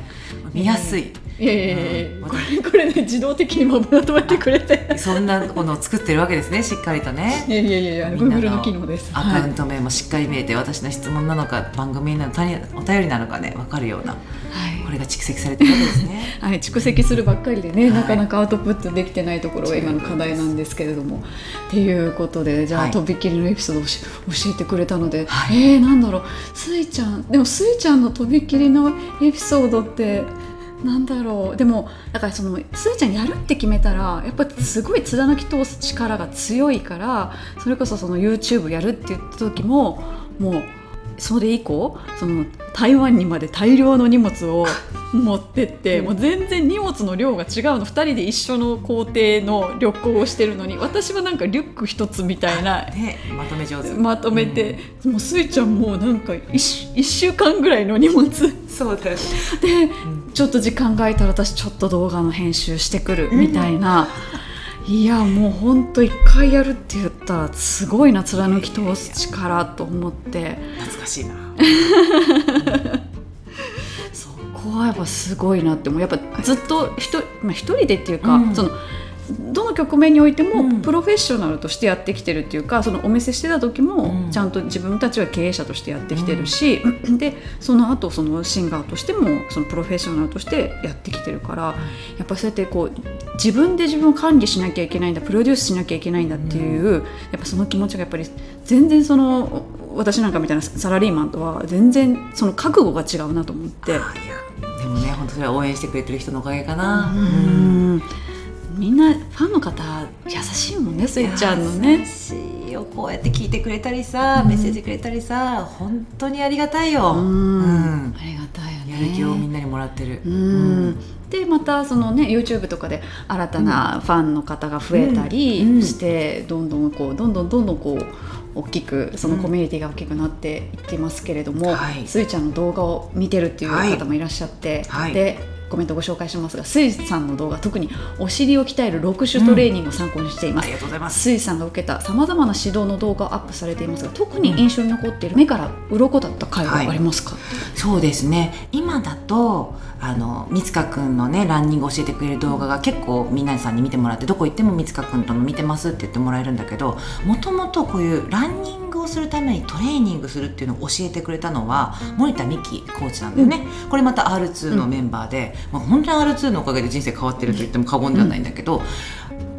見やすい。いやいやいやうん。これこれね自動的にまとめてくれて。そんなものを作ってるわけですねしっかりとね。いやいやいや Google の機能です。アカウント名もしっかり見えて、私の質問なのか番組のお便りなのかね分かるようなはい。これが蓄積されてるわけですね。はい、蓄積するばっかりでね、はいなかなかアウトプットできてないところが今の課題なんですけれども。っていうことでじゃあ、はい。とびっきりのエピソードをし教えてくれたので、はい。えー、なんだろう。スイちゃんでもスイちゃんのとびっきりのエピソードってなんだろう。でもだからそのスイちゃんやるって決めたらやっぱりすごい貫き通す力が強いからそれこそその YouTube やるって言った時ももうそれ以降その台湾にまで大量の荷物を 持ってって、うんもう全然荷物の量が違うの2人で一緒の工程の旅行をしてるのに私はなんかリュック一つみたいなねまとめ上手。まとめて、もうスイちゃんもうなんか 1, 週間ぐらいの荷物でうんそうだよね。うんちょっと時間が空いたら私ちょっと動画の編集してくるみたいな。いやもうほんと一回やるって言ったらすごいな貫き通す力と思って。懐かしいな。そこはやっぱすごいなって思う。やっぱずっと一人,、まあ、一人でっていうか、うん。そのどの局面においてうん。もプロフェッショナルとしてやってきてるっていうかそのお店してた時うん。もちゃんと自分たちは経営者としてやってきてるし、でその後そのシンガーとしてもそのプロフェッショナルとしてやってきてるからやっぱそうやってこう自分で自分を管理しなきゃいけないんだプロデュースしなきゃいけないんだっていう、やっぱその気持ちがやっぱり全然その私なんかみたいなサラリーマンとは全然その覚悟が違うなと思って。でもね本当それは応援してくれてる人のおかげかな。うんみんなファンの方優しいもんねスイちゃんの優ね。しい。よこうやって聞いてくれたりさ、メッセージくれたりさ本当にありがたいよ。うん。うん。ありがたいよね。やる気をみんなにもらってる。うん。でまたそのね YouTube とかで新たなファンの方が増えたりうん。うん。して、どんどんこうどんどんどんどんこう大きくそのコミュニティが大きくなっていってますけれども、はい。スイちゃんの動画を見てるっていう方もいらっしゃって、はい。でコメントご紹介しますがスイさんの動画特にお尻を鍛える6種トレーニングを参考にしていますあり。がとうございます。スイさんが受けたさまざまな指導の動画をアップされていますが特に印象に残っている目から鱗だった回はありますか、そうですね今だとあの三塚くんのねランニング教えてくれる動画が結構皆さんに見てもらってどこ行っても三塚くんとの見てますって言ってもらえるんだけどもともとこういうランニングをするためにトレーニングするっていうのを教えてくれたのは森田美希コーチなんだよね、これまた R2 のメンバーで、まあ、本当に R2 のおかげで人生変わってると言っても過言ではないんだけど、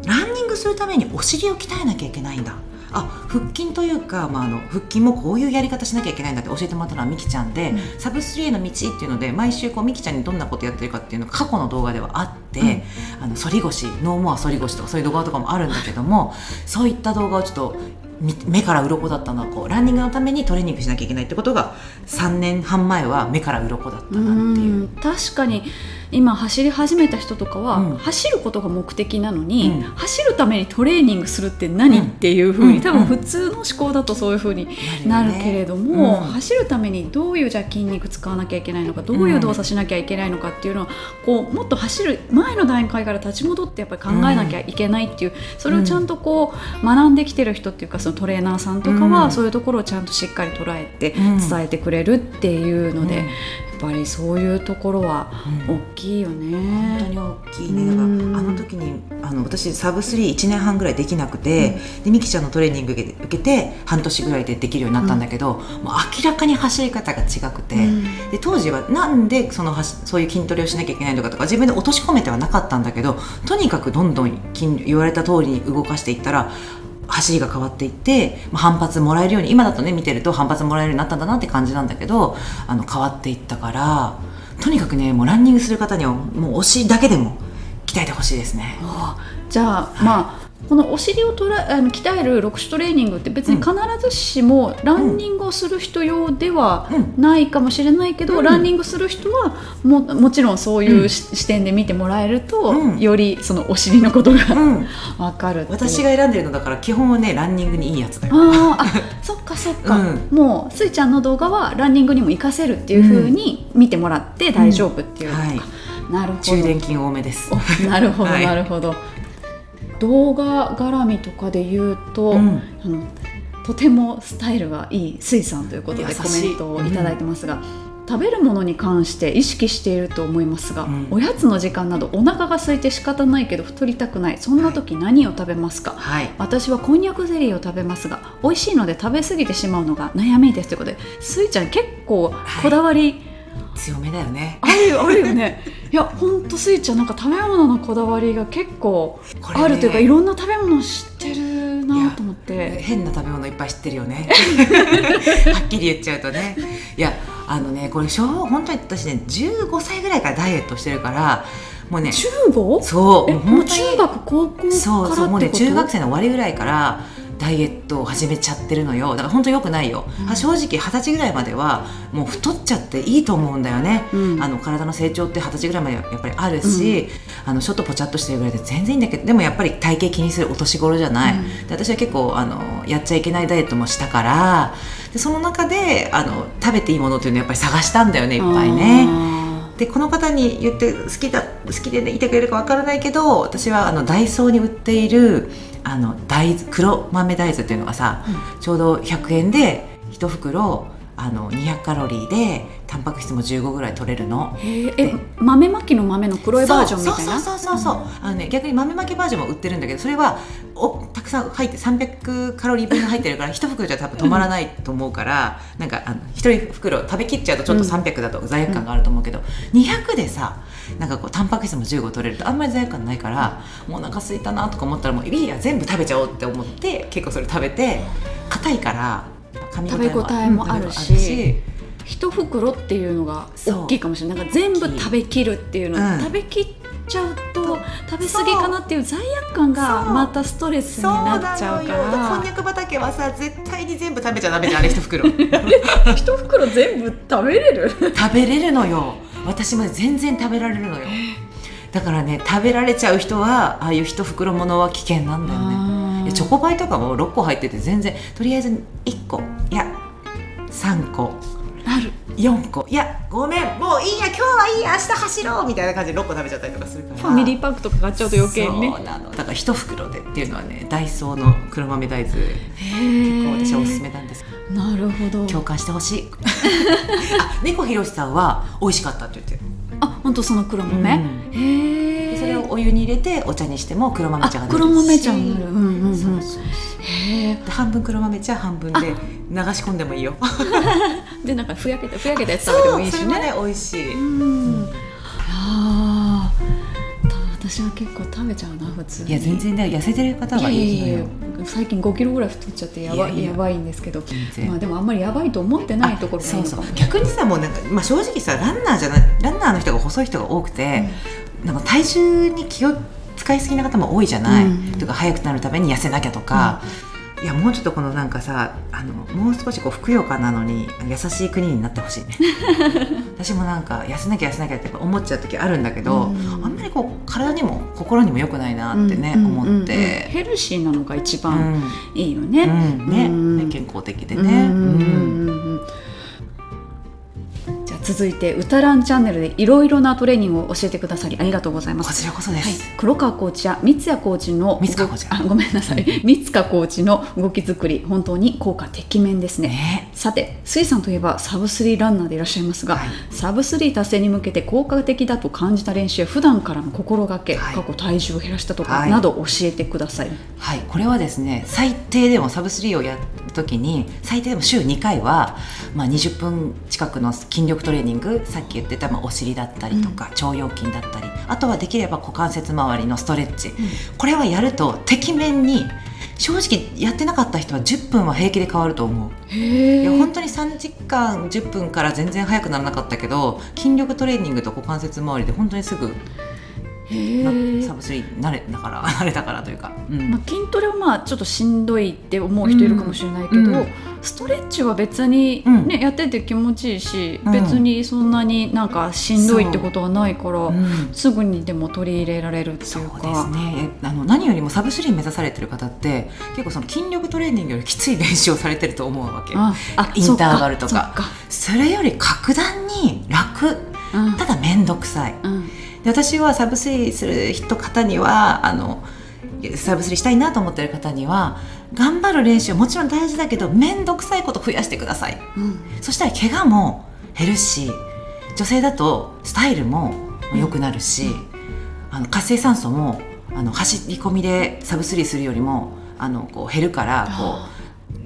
ランニングするためにお尻を鍛えなきゃいけないんだあ腹筋というか、まあ、あの腹筋もこういうやり方しなきゃいけないんだって教えてもらったのはみきちゃんで、サブ 3A の道っていうので毎週こうみきちゃんにどんなことやってるかっていうのが過去の動画ではあって、あの反り腰ノーモア反り腰とかそういう動画とかもあるんだけどもそういった動画をちょっとみ目から鱗だったのはこうランニングのためにトレーニングしなきゃいけないってことが3年半前は目から鱗だったなっていう。うん確かに今走り始めた人とかは、うん。走ることが目的なのに、うん。走るためにトレーニングするって何、うん。っていうふうに、うん。多分普通の思考だとそういうふうになるけれども、うん。走るためにどういうじゃあ筋肉使わなきゃいけないのかどういう動作しなきゃいけないのかっていうのは、こうもっと走る前の段階から立ち戻ってやっぱり考えなきゃいけないっていう、それをちゃんとこう学んできてる人っていうかそのトレーナーさんとかは、うん。そういうところをちゃんとしっかり捉えてうん。伝えてくれるっていうので、ぱりそういうところはうん。大きいよね。本当に大きいね。だからうん。あの時にあの私サブ31年半ぐらいできなくて、でミキちゃんのトレーニング受けて半年ぐらいでできるようになったんだけど、もう明らかに走り方が違くて、うん。で当時はなんでそのそういう筋トレをしなきゃいけないのかとか自分で落とし込めてはなかったんだけどとにかくどんどん筋言われた通りに動かしていったら走りが変わっていって、まあ、反発もらえるように今だとね見てると反発もらえるようになったんだなって感じなんだけどあの変わっていったからとにかくねもうランニングする方にはもう推しだけでも鍛えてほしいですね。じゃあ、まあこのお尻をとらあの鍛える6種トレーニングって別に必ずしもランニングをする人用ではうん。ないかもしれないけど、うん。ランニングする人はももちろんそういううん。し視点で見てもらえると、うん。よりそのお尻のことがう かる私が選んでるのだから基本はねランニングにいいやつだよあーあそっかそっか、うん。もうスイちゃんの動画はランニングにも活かせるっていう風に見てもらって大丈夫っていうはいなるほど中電筋多めですおなるほど、はいなるほど動画絡みとかで言うと、うん。あのとてもスタイルがいいスイさんということでコメントをいただいてますが、食べるものに関して意識していると思いますが、うん。おやつの時間などお腹が空いて仕方ないけど太りたくない。そんな時何を食べますか、はい。私はこんにゃくゼリーを食べますが美味しいので食べ過ぎてしまうのが悩みですということでスイちゃん結構こだわり強めだよね。あるよ、あるよね。いやほんとスイちゃんなんか食べ物のこだわりが結構あるというかいろんな食べ物知ってるなと思って。変な食べ物いっぱい知ってるよね。はっきり言っちゃうとね。いやあのねこれ小本当に私ね15歳ぐらいからダイエットしてるからもうね中五？そうえもう中学高校からってこと？そうそうもうね中学生の終わりぐらいからダイエットを始めちゃってるのよ。だから本当よくないよ、うん。正直二十歳ぐらいまではもう太っちゃっていいと思うんだよね、うん。あの体の成長って二十歳ぐらいまでやっぱりあるし、あのちょっとぽちゃっとしてるぐらいで全然いいんだけどでもやっぱり体型気にするお年頃じゃない、うんで私は結構あのやっちゃいけないダイエットもしたからでその中であの食べていいものっていうのをやっぱり探したんだよねいっぱいね。あでこの方に言って好きだ好きで、ね、いてくれるかわからないけど私はあのダイソーに売っているあの大豆黒豆大豆っていうのがさ、ちょうど100円で1袋あの200カロリーでタンパク質も15ぐらい取れるの。え豆まきの豆の黒いバージョンみたいな？そうそうそうそうそう、あのね逆に豆まきバージョンも売ってるんだけどそれはおたくさん入って300カロリー分入ってるから一袋じゃ多分止まらないと思うから、なんかあの一人袋食べきっちゃうとちょっと300だと罪悪感があると思うけど、200でさなんかこうタンパク質も15取れるとあんまり罪悪感ないからもうお腹空いたなとか思ったらもういいや全部食べちゃおうって思って結構それ食べて硬いから食べ応えもあるし一袋っていうのが大きいかもしれない。なんか全部食べきるっていうの、うん。食べきっちゃうと食べ過ぎかなっていう罪悪感がまたストレスになっちゃうかそうだよこんにらゃく畑はさ絶対に全部食べちゃダメじゃんあれ一袋。一袋全部食べれる？食べれるのよ。私もね全然食べられるのよ。だからね食べられちゃう人はああいう一袋ものは危険なんだよねチョコパイとかも6個入ってて全然とりあえず1個いや3個。ある。4個。いやごめん。もういいや今日はいいや明日走ろうみたいな感じで6個食べちゃったりとかするから。ファミリーパックとか買っちゃうと余計にね。そうなの。だから一袋でっていうのはねダイソーの黒豆大豆。結構私はおすすめなんですなるほど。共感してほしい。あ猫ひろしさんは美味しかったって言って。るあ本当その黒豆、うん。へえ。でそれをお湯に入れてお茶にしても黒豆茶があ出るし。黒豆茶になる。うんうんうん。そうそうへえ。で半分黒豆茶半分で流し込んでもいいよ。でなんかふやけたふやけたやつ食べてもいいしそれはねね美味しい、うん私は結構食べちゃうな普通に。いや全然ね痩せてる方はいいのよ。最近5キロぐらい太っちゃってやばいいや。ばいんですけど。まあでもあんまりやばいと思ってないところそそういう。逆にさもうなんか、まあ、正直さランナーじゃないランナーの人が細い人が多くて、なんか体重に気を使いすぎな方も多いじゃない、うん。とか早くなるために痩せなきゃとか、いやもうちょっとこのなんかさあのもう少しこうふくよかなのに優しい国になってほしいね。私もなんか痩せなきゃ痩せなきゃって思っちゃう時あるんだけど、うん。あんまりこう体にも心にも良くないなってね、うんうんうん。うん思って。ヘルシーなのが一う番ん。いいよね、うん。ね。うん。ね健康的でうんね。うん続いて「うたらんチャンネル」でいろいろなトレーニングを教えてくださりありがとうございます。こちらこそではい。す。、黒川コーチや三谷コーチの三塚コーチあごめんなさい。三塚コーチの動き作り本当に効果てきめんですね。ね。さて水さんといえばサブスリーランナーでいらっしゃいますが、はい。サブスリー達成に向けて効果的だと感じた練習や普段からの心がけ、はい。過去体重を減らしたとか、はい。など教えてください。はい、これはですね最低でもサブスリーをやる時に最低でも週2回は、まあ、20分近くの筋力トレーニングさっき言ってた、まあ、お尻だったりとか、腸腰筋だったりあとはできれば股関節周りのストレッチ、これはやるとてきめんに正直やってなかった人は10分は平気で変わると思う。へいや本当に3時間10分から全然速くならなかったけど筋力トレーニングと股関節周りで本当にすぐサブスリー慣れだから 慣れたからというか、うん。まあ、筋トレはまあちょっとしんどいって思う人いるかもしれないけど、うん。うんストレッチは別に、うん。ねやってて気持ちいいし、うん。別にそんなになんかしんどいってことはないから、う。ん。すぐにでも取り入れられるっていうか。そうですね。えあの何よりもサブスリー目指されてる方って結構その筋力トレーニングよりきつい練習をされてると思うわけ。ああインターバルとか。それより格段に楽。ただ面倒くさい。うんで私はサブスリーする人方にはあのサブスリーしたいなと思ってる方には頑張る練習はもちろん大事だけど面倒くさいこと増やしてください。うん。そしたら怪我も減るし女性だとスタイルも良くなるし、あの活性酸素もあの走り込みでサブスリーするよりもあのこう減るからこあう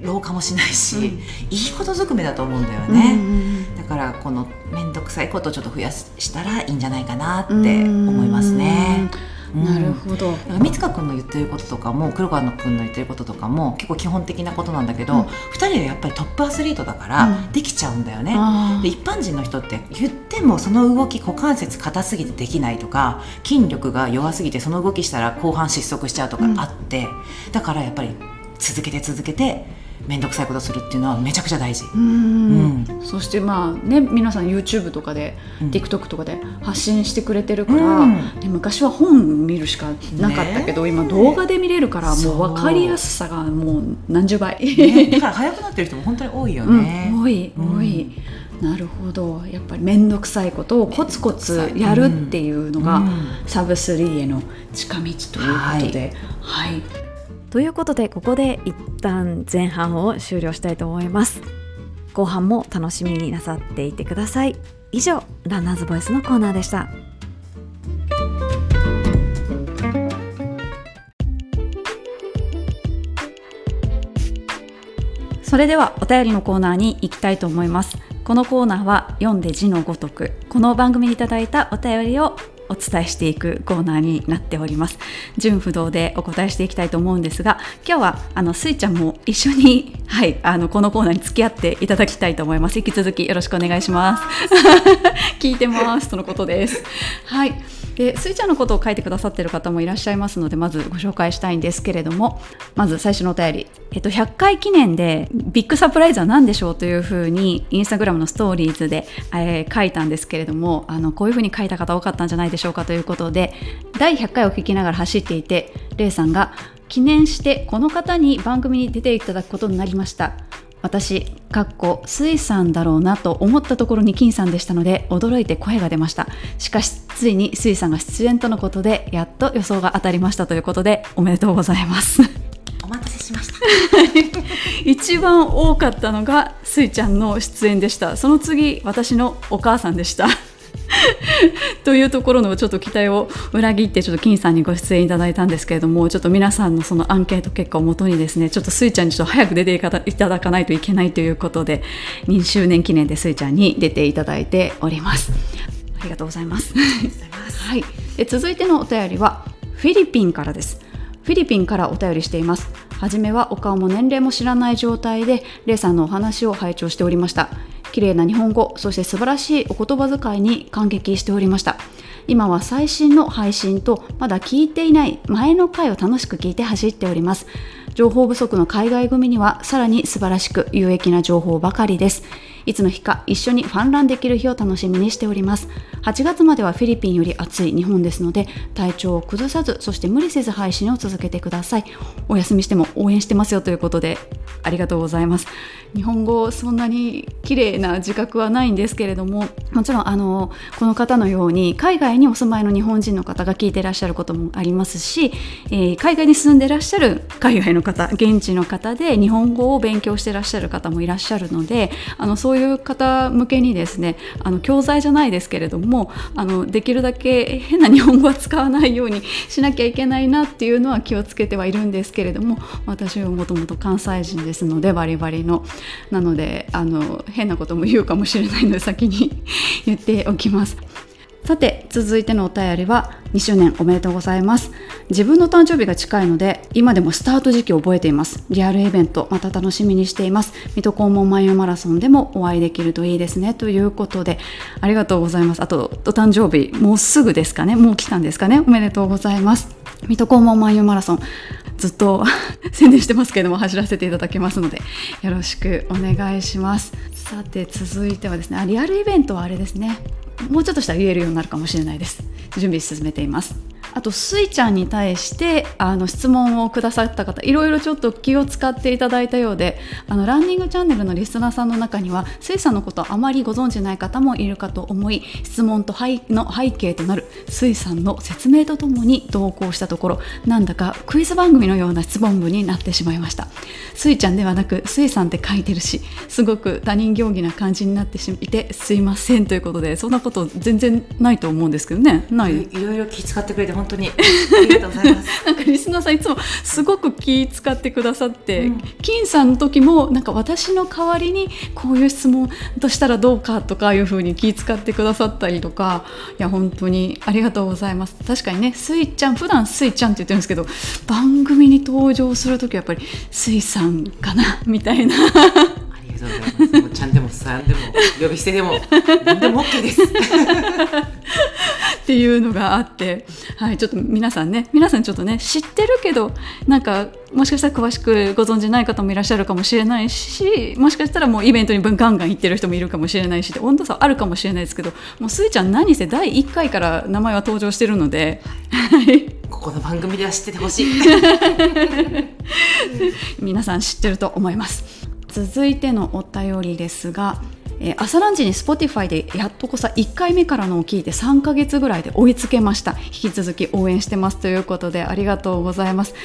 老化もしないし、うん。いいことずくめだと思うんだよーね。うんだからこの面倒くさいことをちょっと増やしたらいいんじゃないかなって思いますね。うん。なるほど、三塚君の言ってることとかも黒川野君の言ってることとかも結構基本的なことなんだけど、うん。二人はやっぱりトップアスリートだからうん。できちゃうんだよね。あー。で一般人の人って言ってもその動き股関節硬すぎてできないとか筋力が弱すぎてその動きしたら後半失速しちゃうとかうんあって、だからやっぱり続けて続けて面倒くさいことするっていうのはめちゃくちゃ大事。うん。うん。そしてまあね皆さん YouTube とかで、うん。TikTok とかで発信してくれてるから、うん。ね昔は本見るしかなかったけど、ね今動画で見れるからもそう。う分かりやすさがもう何十倍、ね、だから速くなってる人も本当に多いよね。うん、多いうん。多い、なるほど。やっぱり面倒くさいことをコツコツやるっていうのが、うん。サブスリーへの近道ということで、はいということでここで一旦前半を終了したいと思います。後半も楽しみになさっていてください。以上ランナーズボイスのコーナーでした。それではお便りのコーナーに行きたいと思います。このコーナーは読んで字のごとくこの番組にいただいたお便りをお伝えしていくコーナーになっております。純不動でお答えしていきたいと思うんですが今日はあのスイちゃんも一緒に はいあのこのコーナーに付き合っていただきたいと思います。引き続きよろしくお願いします。聞いてます。とのことです。はい。でスイちゃんのことを書いてくださっている方もいらっしゃいますのでまずご紹介したいんですけれどもまず最初のお便り、えっと、100回記念でビッグサプライズは何でしょうというふうにインスタグラムのストーリーズで、えー書いたんですけれどもあのこういうふうに書いた方多かったんじゃないでしょうかということで第100回を聞きながら走っていてレイさんが記念してこの方に番組に出ていただくことになりました。私かっこ水さんだろうなと思ったところに金さんでしたので驚いて声が出ました。しかしついに水さんが出演とのことでやっと予想が当たりましたということでおめでとうございます。お待たせしました。一番多かったのがスイちゃんの出演でした。その次私のお母さんでした というところのちょっと期待を裏切ってちょっと金さんにご出演いただいたんですけれどもちょっと皆さんのそのアンケート結果をもとにですねちょっとスイちゃんにちょっと早く出ていただかないといけないということで2周年記念でスイちゃんに出ていただいております。ありがとうございます。はい、で続いてのお便りはフィリピンからです。フィリピンからお便りしています。初めはお顔も年齢も知らない状態でレイさんのお話を拝聴しておりました綺麗な日本語そして素晴らしいお言葉遣いに感激しておりました。今は最新の配信とまだ聞いていない前の回を楽しく聞いて走っております。情報不足の海外組にはさらに素晴らしく有益な情報ばかりです。いつの日か一緒にファンランできる日を楽しみにしております。8月まではフィリピンより暑い日本ですので体調を崩さずそして無理せず配信を続けてください。お休みしても応援してますよということでありがとうございます。日本語そんなに綺麗な自覚はないんですけれどももちろんあのこの方のように海外にお住まいの日本人の方が聞いてらっしゃることもありますし、えー海外に住んでらっしゃる海外の方現地の方で日本語を勉強してらっしゃる方もいらっしゃるのであのそういう方向けにですねあの教材じゃないですけれどもあのできるだけ変な日本語は使わないようにしなきゃいけないなっていうのは気をつけてはいるんですけれども私はもともと関西人ですのでバリバリのなのであの変なことも言うかもしれないので先に 言っておきます。さて続いてのお便りは2周年おめでとうございます。自分の誕生日が近いので今でもスタート時期を覚えています。リアルイベントまた楽しみにしています。水戸黄門マイオマラソンでもお会いできるといいですね。ということでありがとうございます。あとお誕生日もうすぐですかね。もう来たんですかね。おめでとうございます。水戸黄門マイオマラソンずっと 宣伝してますけれども走らせていただきますのでよろしくお願いします。さて続いてはですね。リアルイベントはあれですね。もうちょっとしたら言えるようになるかもしれないです。準備進めています。あとスイちゃんに対してあの質問をくださった方いろいろちょっと気を使っていただいたようであのランニングチャンネルのリスナーさんの中にはスイさんのことあまりご存じない方もいるかと思い質問との背景となるスイさんの説明とともに投稿したところなんだかクイズ番組のような質問文になってしまいました。スイちゃんではなくスイさんって書いてるしすごく他人行儀な感じになってしいてすいませんということでそんなこと全然ないと思うんですけどね。ない。いろいろ気遣ってくれて本当に。ありがとうございます。なんかリスナーさんいつもすごく気使ってくださって、うん、金さんの時もなんか私の代わりにこういう質問としたらどうかとかいうふうに気使ってくださったりとかいや本当にありがとうございます。確かにねスイちゃん普段スイちゃんって言ってるんですけど番組に登場する時はやっぱりスイさんかなみたいな。りがとうございます。ちゃんでもさんでも呼び捨てでも何でも OK です っていうのがあって、はい、ちょっと皆さんね皆さんちょっとね知ってるけどなんかもしかしたら詳しくご存じない方もいらっしゃるかもしれないしもしかしたらもうイベントにガンガン行ってる人もいるかもしれないし温度差あるかもしれないですけどもうすいちゃん何せ第1回から名前は登場してるので、はい、ここの番組では知っててほしい。皆さん知ってると思います。続いてのお便りですが、えー、朝ランチに Spotify でやっとこさ1回目からのを聞いて3ヶ月ぐらいで追いつけました。引き続き応援してますということでありがとうございます。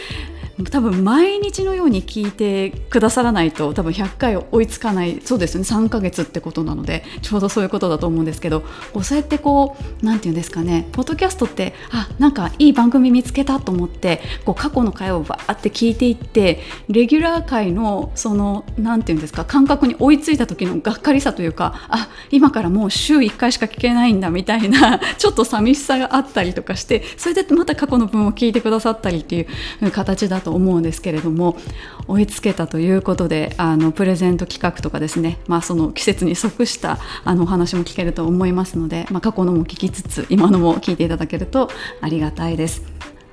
多分毎日のように聞いてくださらないと多分100回追いつかないそうですね3ヶ月ってことなのでちょうどそういうことだと思うんですけどこうそうやってこう何て言うんですかねポッドキャストってあなんかいい番組見つけたと思ってこう過去の回をバーって聞いていってレギュラー回のその何て言うんですか感覚に追いついた時のがっかりさというかあ今からもう週1回しか聞けないんだみたいな ちょっと寂しさがあったりとかしてそれでまた過去の分を聞いてくださったりっていう形だとと思うんですけれども追いつけたということであのプレゼント企画とかですね、まあ、その季節に即したあのお話も聞けると思いますので、まあ、過去のも聞きつつ今のも聞いていただけるとありがたいです。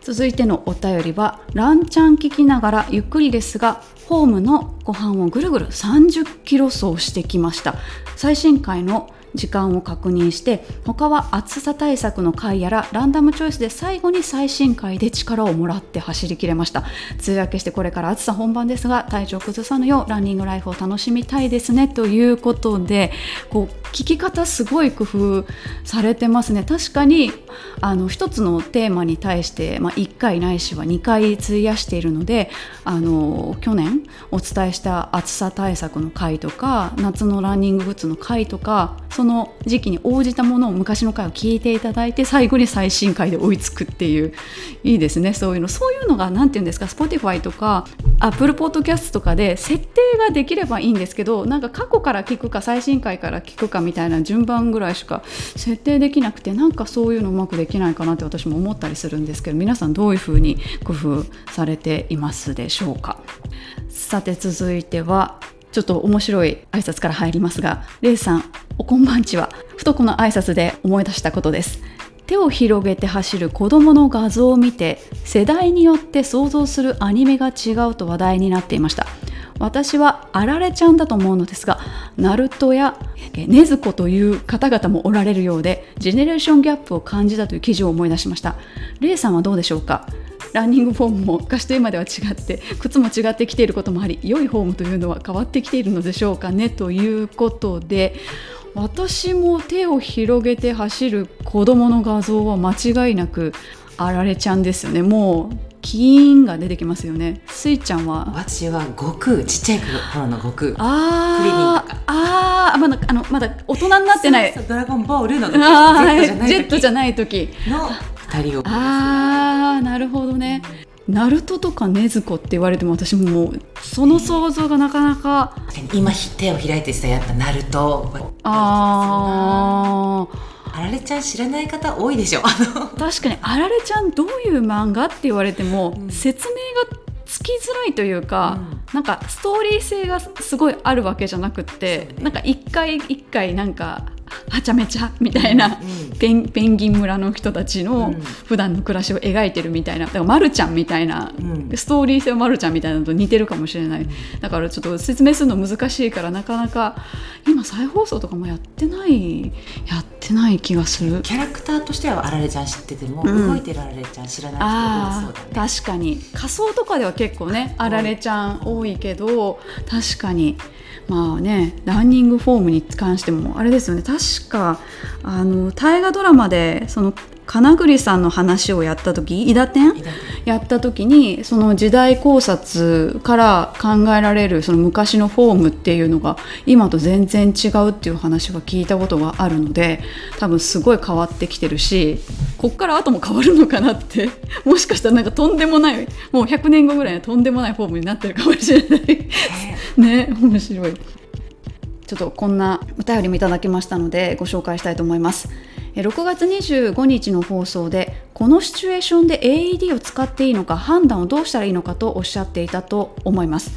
続いてのお便りはランチャン聞きながらゆっくりですがホームのご飯をぐるぐる30キロ走してきました最新回の時間を確認して他は暑さ対策の回やらランダムチョイスで最後に最新回で力をもらって走りきれました。梅雨明けしてこれから暑さ本番ですが体調崩さぬようランニングライフを楽しみたいですねということでこう聞き方すごい工夫されてますね。確かにあの一つのテーマに対して、まあ、1回ないしは2回費やしているのであの去年お伝えした暑さ対策の回とか夏のランニンググッズの回とかそのの時期に応じたものを昔の回を聞いていただいて最後に最新回で追いつくっていういいですね。そういうの。そういうのが何て言うんですか？Spotify とか Apple Podcast とかで設定ができればいいんですけどなんか過去から聞くか最新回から聞くかみたいな順番ぐらいしか設定できなくてなんかそういうのうまくできないかなって私も思ったりするんですけど皆さんどういうふうに工夫されていますでしょうか？さて続いてはちょっと面白い挨拶から入りますが、レイさん、おこんばんちは、ふとこの挨拶で思い出したことです。手を広げて走る子供の画像を見て、世代によって想像するアニメが違うと話題になっていました。私はあられちゃんだと思うのですが、ナルトや禰豆子という方々もおられるようで、ジェネレーションギャップを感じたという記事を思い出しました。レイさんはどうでしょうか？ランニングフォームも昔と今では違って靴も違ってきていることもあり良いフォームというのは変わってきているのでしょうかねということで私も手を広げて走る子供の画像は間違いなくあられちゃんですよね。もうキーンが出てきますよね。スイちゃんは？私は悟空ちっちゃい頃の悟空。あーああまだあのまだ大人になってない。ドラゴンボールの時。ジェットじゃない時。の二人を。ああなるほどね。ナルトとか禰豆子って言われても私もうその想像がなかなか。今手を開いてさやったナルト。あああられちゃん知らない方多いでしょ。確かにあられちゃんどういう漫画って言われても、うん。説明がつきづらいというか、うん。なんかストーリー性がすごいあるわけじゃなくって、ね。なんか一回一回なんかはちゃめちゃみたいな、うん。ペンペンギン村の人たちのうん。普段の暮らしを描いてるみたいなだからまるちゃんみたいな、うん。ストーリー性はまるちゃんみたいなのと似てるかもしれない、だからちょっと説明するの難しいからなかなか今再放送とかもやってないやってない気がする。キャラクターとしてはあられちゃん知ってても、うん。動いてるあられちゃん知らない人そうだねー確かに。仮装とかでは結構ねあられちゃん多いけど確かにまあねランニングフォームに関してもあれですよね。確かあの大河ドラマでその金栗さんの話をやった時伊達天いだってやった時にその時代考察から考えられるその昔のフォームっていうのが今と全然違うっていう話は聞いたことがあるので多分すごい変わってきてるしこっから後も変わるのかなって もしかしたらなんかとんでもないもう100年後ぐらいのとんでもないフォームになってるかもしれない。ね。面白い。ちょっとこんなお便りもいただきましたのでご紹介したいと思います。え6月25日の放送でこのシチュエーションで AED を使っていいのか判断をどうしたらいいのかとおっしゃっていたと思います。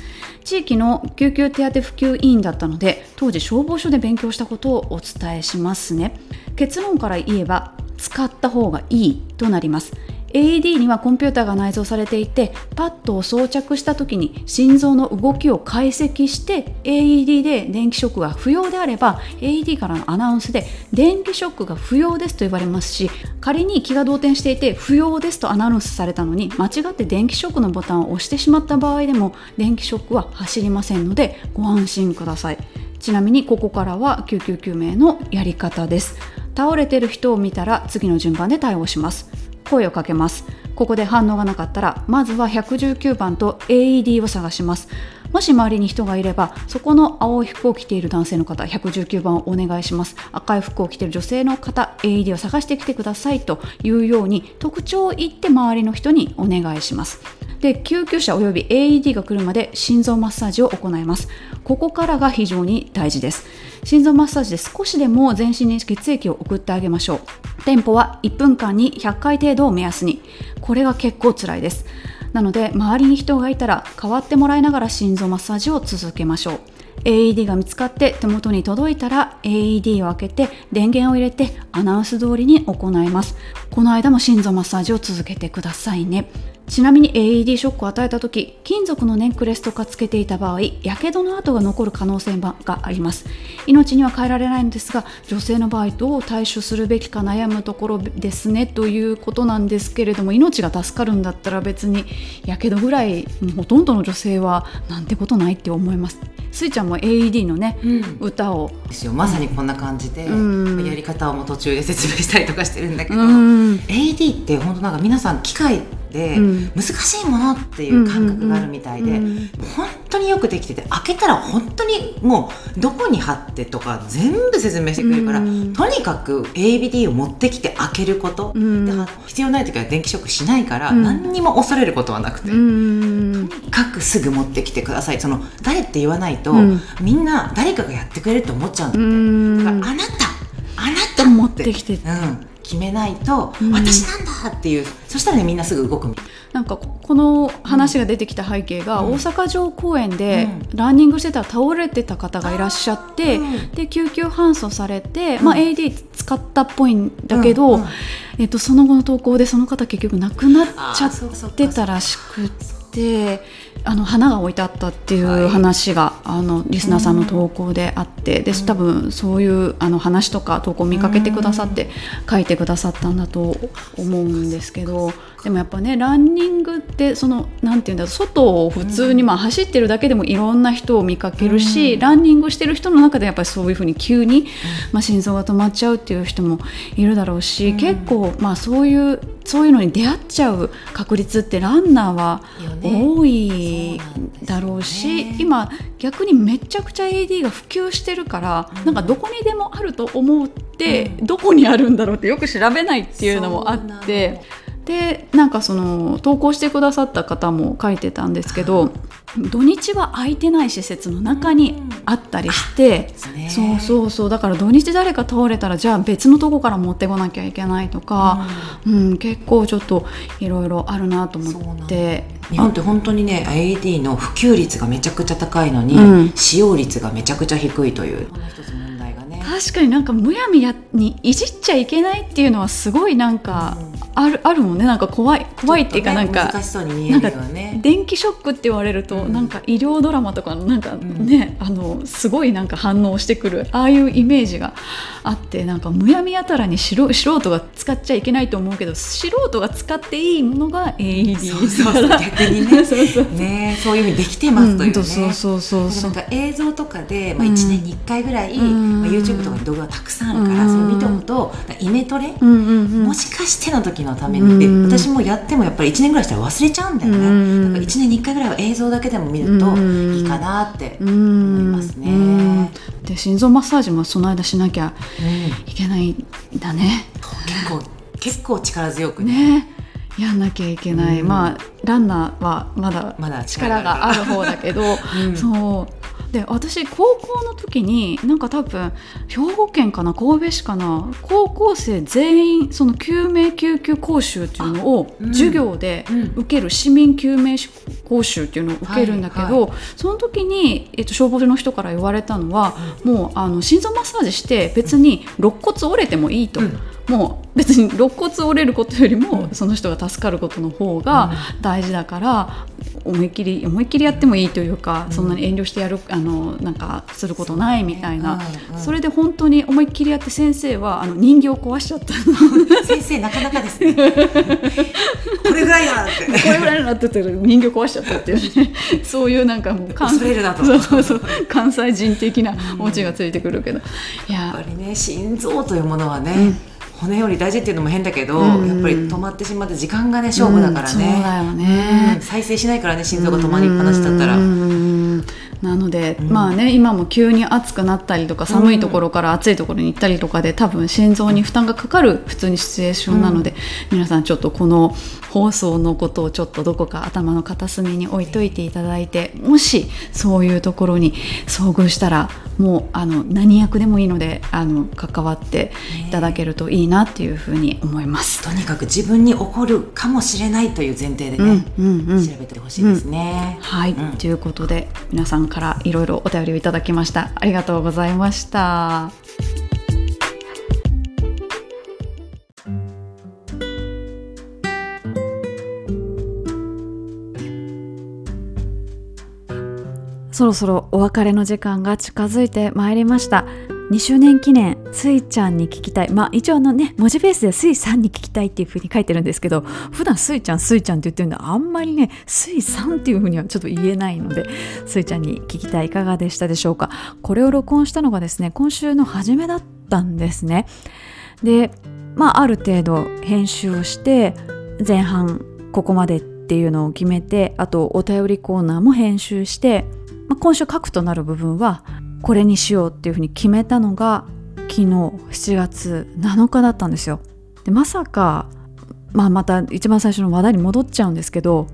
地域の救急手当普及委員だったので当時消防署で勉強したことをお伝えしますね。結論から言えば使った方がいいとなります。AED にはコンピューターが内蔵されていてパッドを装着した時に心臓の動きを解析して AED で電気ショックが不要であれば AED からのアナウンスで電気ショックが不要ですと言われますし仮に気が動転していて不要ですとアナウンスされたのに間違って電気ショックのボタンを押してしまった場合でも電気ショックは走りませんのでご安心ください。ちなみにここからは救急救命のやり方です。倒れてる人を見たら次の順番で対応します。声をかけます。ここで反応がなかったらまずは119番と AED を探します。もし周りに人がいればそこの青い服を着ている男性の方119番をお願いします。赤い服を着ている女性の方 AED を探してきてくださいというように特徴を言って周りの人にお願いします。で救急車および AED が来るまで心臓マッサージを行います。ここからが非常に大事です。心臓マッサージで少しでも全身に血液を送ってあげましょう。テンポは1分間に100回程度を目安に。これが結構辛いです。なので周りに人がいたら代わってもらいながら心臓マッサージを続けましょう。AED が見つかって手元に届いたら AED を開けて電源を入れてアナウンス通りに行います。この間も心臓マッサージを続けてくださいね。ちなみに AED ショックを与えた時金属のネックレスとかつけていた場合やけどの跡が残る可能性があります。命には変えられないのですが女性の場合どう対処するべきか悩むところですねということなんですけれども命が助かるんだったら別にやけどぐらいほとんどの女性はなんてことないって思います。スイちゃんも AED のね、うん。歌を。ですよ。まさにこんな感じで、うん。やり方をもう途中で説明したりとかしてるんだけど、うん。AED って本当なんか皆さん機械でうん。難しいものっていう感覚があるみたいで、うんうんうん。本当によくできてて開けたら本当にもうどこに貼ってとか全部説明してくれるから、うん。とにかく AED を持ってきて開けること、うん。で必要ない時は電気ショックしないから、うん。何にも恐れることはなくて。うんとにかくすぐ持ってきてください。その誰って言わないと、うん。みんな誰かがやってくれると思っちゃうんだうって、ん。だからあなたあなた持ってきて。うん、決めないと、うん。私なんだっていう。そしたらねみんなすぐ動くなんかここの話が出てきた背景が、うん。大阪城公園でうランニングしてたら倒れてた方がいらっしゃって、うん。で救急搬送されて、うん。まあ、AD 使ったっぽいんだけど、えっと、その後の投稿でその方結局亡くなっちゃってたらしくってあの花が置いてあったっていう話が、あのリスナーさんの投稿であって、で多分そういうあの話とか投稿を見かけてくださって書いてくださったんだと思うんですけどでもやっぱねランニングってそのなんていうんだ外を普通にまあ走ってるだけでもいろんな人を見かけるし、うん。ランニングしてる人の中でやっぱりそういうふうに急に、まあ、心臓が止まっちゃうっていう人もいるだろうし、うん。結構まあそういうそういうのに出会っちゃう確率ってランナーは多いだろうし、そうね。今逆にめちゃくちゃ AD が普及してるから、うん。なんかどこにでもあると思って、うん。どこにあるんだろうってよく調べないっていうのもあって。でなんかその投稿してくださった方も書いてたんですけど土日は空いてない施設の中にあったりして、ね。そうそうそう。だから土日誰か倒れたらじゃあ別のとこから持ってこなきゃいけないとか、うん。結構ちょっといろいろあるなと思って。日本って本当にね AED の普及率がめちゃくちゃ高いのに、うん。使用率がめちゃくちゃ低いという確かになんかむやみやにいじっちゃいけないっていうのはすごいなんかある,、あるもんね。なんか怖い怖いっていうかねなんか難しそうに見えるよね。電気ショックって言われると、うんなんか医療ドラマとかのなんかん。ね、あのすごいなんか反応してくるああいうイメージがあってなんかむやみやたらに素人素人が使っちゃいけないと思うけど素人が使っていいものが AED そうそうそう逆にね。そうそうねそういうふうにできてますというね、うんそうそうそうそう。なんか映像とかで、まあ、うん。1年に1回ぐらい、うん。まあ、YouTube とかに動画がたくさんあるから、うんそれ見ておくとイメトレ、うんうんうん。もしかしての時のために、でうん。私もやってもやっぱり1年ぐらいしたら忘れちゃうんだよね、うん。だから1年に1回ぐらいは映像だけでも見るとうん。いいかなってう思いんますね。うん。で心臓マッサージもその間しなきゃうん。いけないんだね。結構結構力強くね。ね。やんなきゃいけない、うん。まあランナーはまだまだ力がある方だけど、うん。そうで私高校の時になんか多分兵庫県かな神戸市かな高校生全員その救命救急講習っていうのをうん。授業でうん。受ける市民救命講習っていうのを受けるんだけど、はいその時に、えっと、消防の人から言われたのは、もうあの心臓マッサージして別に肋骨折れてもいいと。うんもう別に肋骨折れることよりも、うん。その人が助かることの方が大事だから、思いっきり思いっきりやってもいいというか、うん。そんなに遠慮してやるあのなんかすることないみたいな、それで本当に思いっきりやって先生はあの人形を壊しちゃったの。先生なかなかですね。これぐらいだって。これぐらいになってて人形壊しちゃったっていうね。そういうなんかもう関恐れるなと。そうそうそう。関西人的なオチがついてくるけど、やっぱりね心臓というものはね、うん骨より大事っていうのも変だけど、うんやっぱり止まってしまって時間がね勝負だからね、うんそうだよね。うん再生しないからね心臓が止まりっぱなしだったら、うんなので、うん。まあね今も急に暑くなったりとか寒いところから暑いところに行ったりとかで多分心臓に負担がかかる普通にシチュエーションなので、皆さんちょっとこの放送のことをちょっとどこか頭の片隅に置いといていただいてもしそういうところに遭遇したらもうあの何役でもいいのであの関わっていただけるといいなっていうふうに思います。とにかく自分に起こるかもしれないという前提でね、うんうんうん。調べてほしいですね、はい、うん。ということで皆さんからいろいろお便りをいただきました。ありがとうございました。そろそろお別れの時間が近づいてまいりました。2周年記念スイちゃんに聞きたい。まあ一応あのね文字ベースでスイさんに聞きたいっていう風に書いてるんですけど普段スイちゃんスイちゃんって言ってるんであんまりねスイさんっていう風にはちょっと言えないのでスイちゃんに聞きたいいかがでしたでしょうか。これを録音したのがですね今週の初めだったんですね。でまあある程度編集をして前半ここまでっていうのを決めてあとお便りコーナーも編集して、まあ、今週書くとなる部分はこれにしようっていうふうに決めたのが昨日7月7日だったんですよ。でまさか、まあ、また一番最初の話題に戻っちゃうんですけど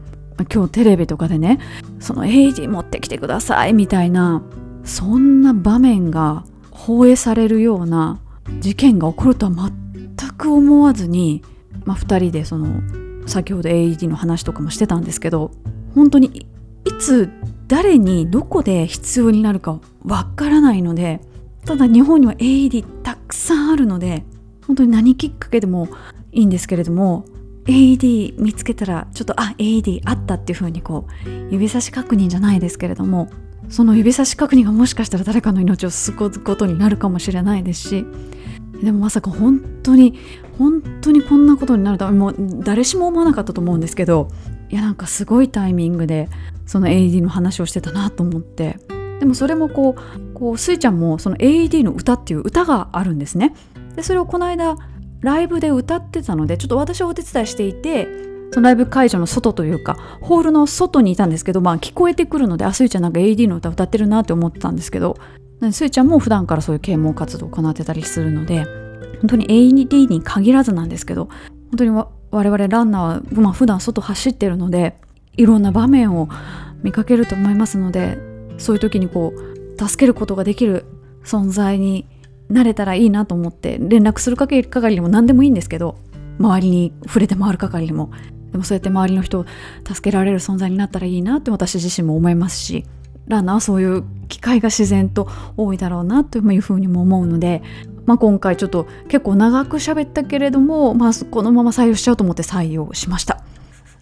今日テレビとかでねその AD 持ってきてくださいみたいなそんな場面が放映されるような事件が起こるとは全く思わずに、まあ、2人でその先ほど AED の話とかもしてたんですけど本当にいつ誰にどこで必要になるかわからないのでただ日本には AED たくさんあるので本当に何きっかけでもいいんですけれども AED 見つけたらちょっとあ AED あったっていう風にこう指差し確認じゃないですけれどもその指差し確認がもしかしたら誰かの命を救うことになるかもしれないですしでもまさか本当に本当にこんなことになるとはもう誰しも思わなかったと思うんですけどいやなんかすごいタイミングでその AED の話をしてたなと思って。でもそれもこうこうスイちゃんもその AED の歌っていう歌があるんですね。でそれをこの間ライブで歌ってたのでちょっと私はお手伝いしていてそのライブ会場の外というかホールの外にいたんですけどまあ聞こえてくるのであスイちゃんなんか AED の歌歌ってるなって思ってたんですけどスイちゃんも普段からそういう啓蒙活動を行ってたりするので本当に AED に限らずなんですけど本当に我々ランナーは、まあ、普段外走ってるのでいろんな場面を見かけると思いますのでそういう時にこう助けることができる存在になれたらいいなと思って連絡するかけりも何でもいいんですけど周りに触れて回る係にも。でもそうやって周りの人を助けられる存在になったらいいなって私自身も思いますしランナーはそういう機会が自然と多いだろうなというふうにも思うので、まあ、今回ちょっと結構長く喋ったけれども、まあ、このまま採用しちゃうと思って採用しました。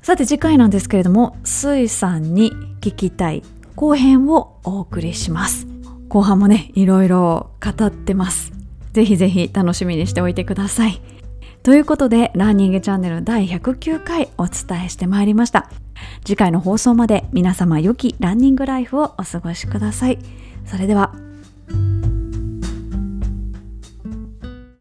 さて次回なんですけれども水さんに聞きたい後編をお送りします。後半もねいろいろ語ってます。ぜひぜひ楽しみにしておいてください。ということでランニングチャンネル第109回お伝えしてまいりました。次回の放送まで皆様良きランニングライフをお過ごしください。それでは。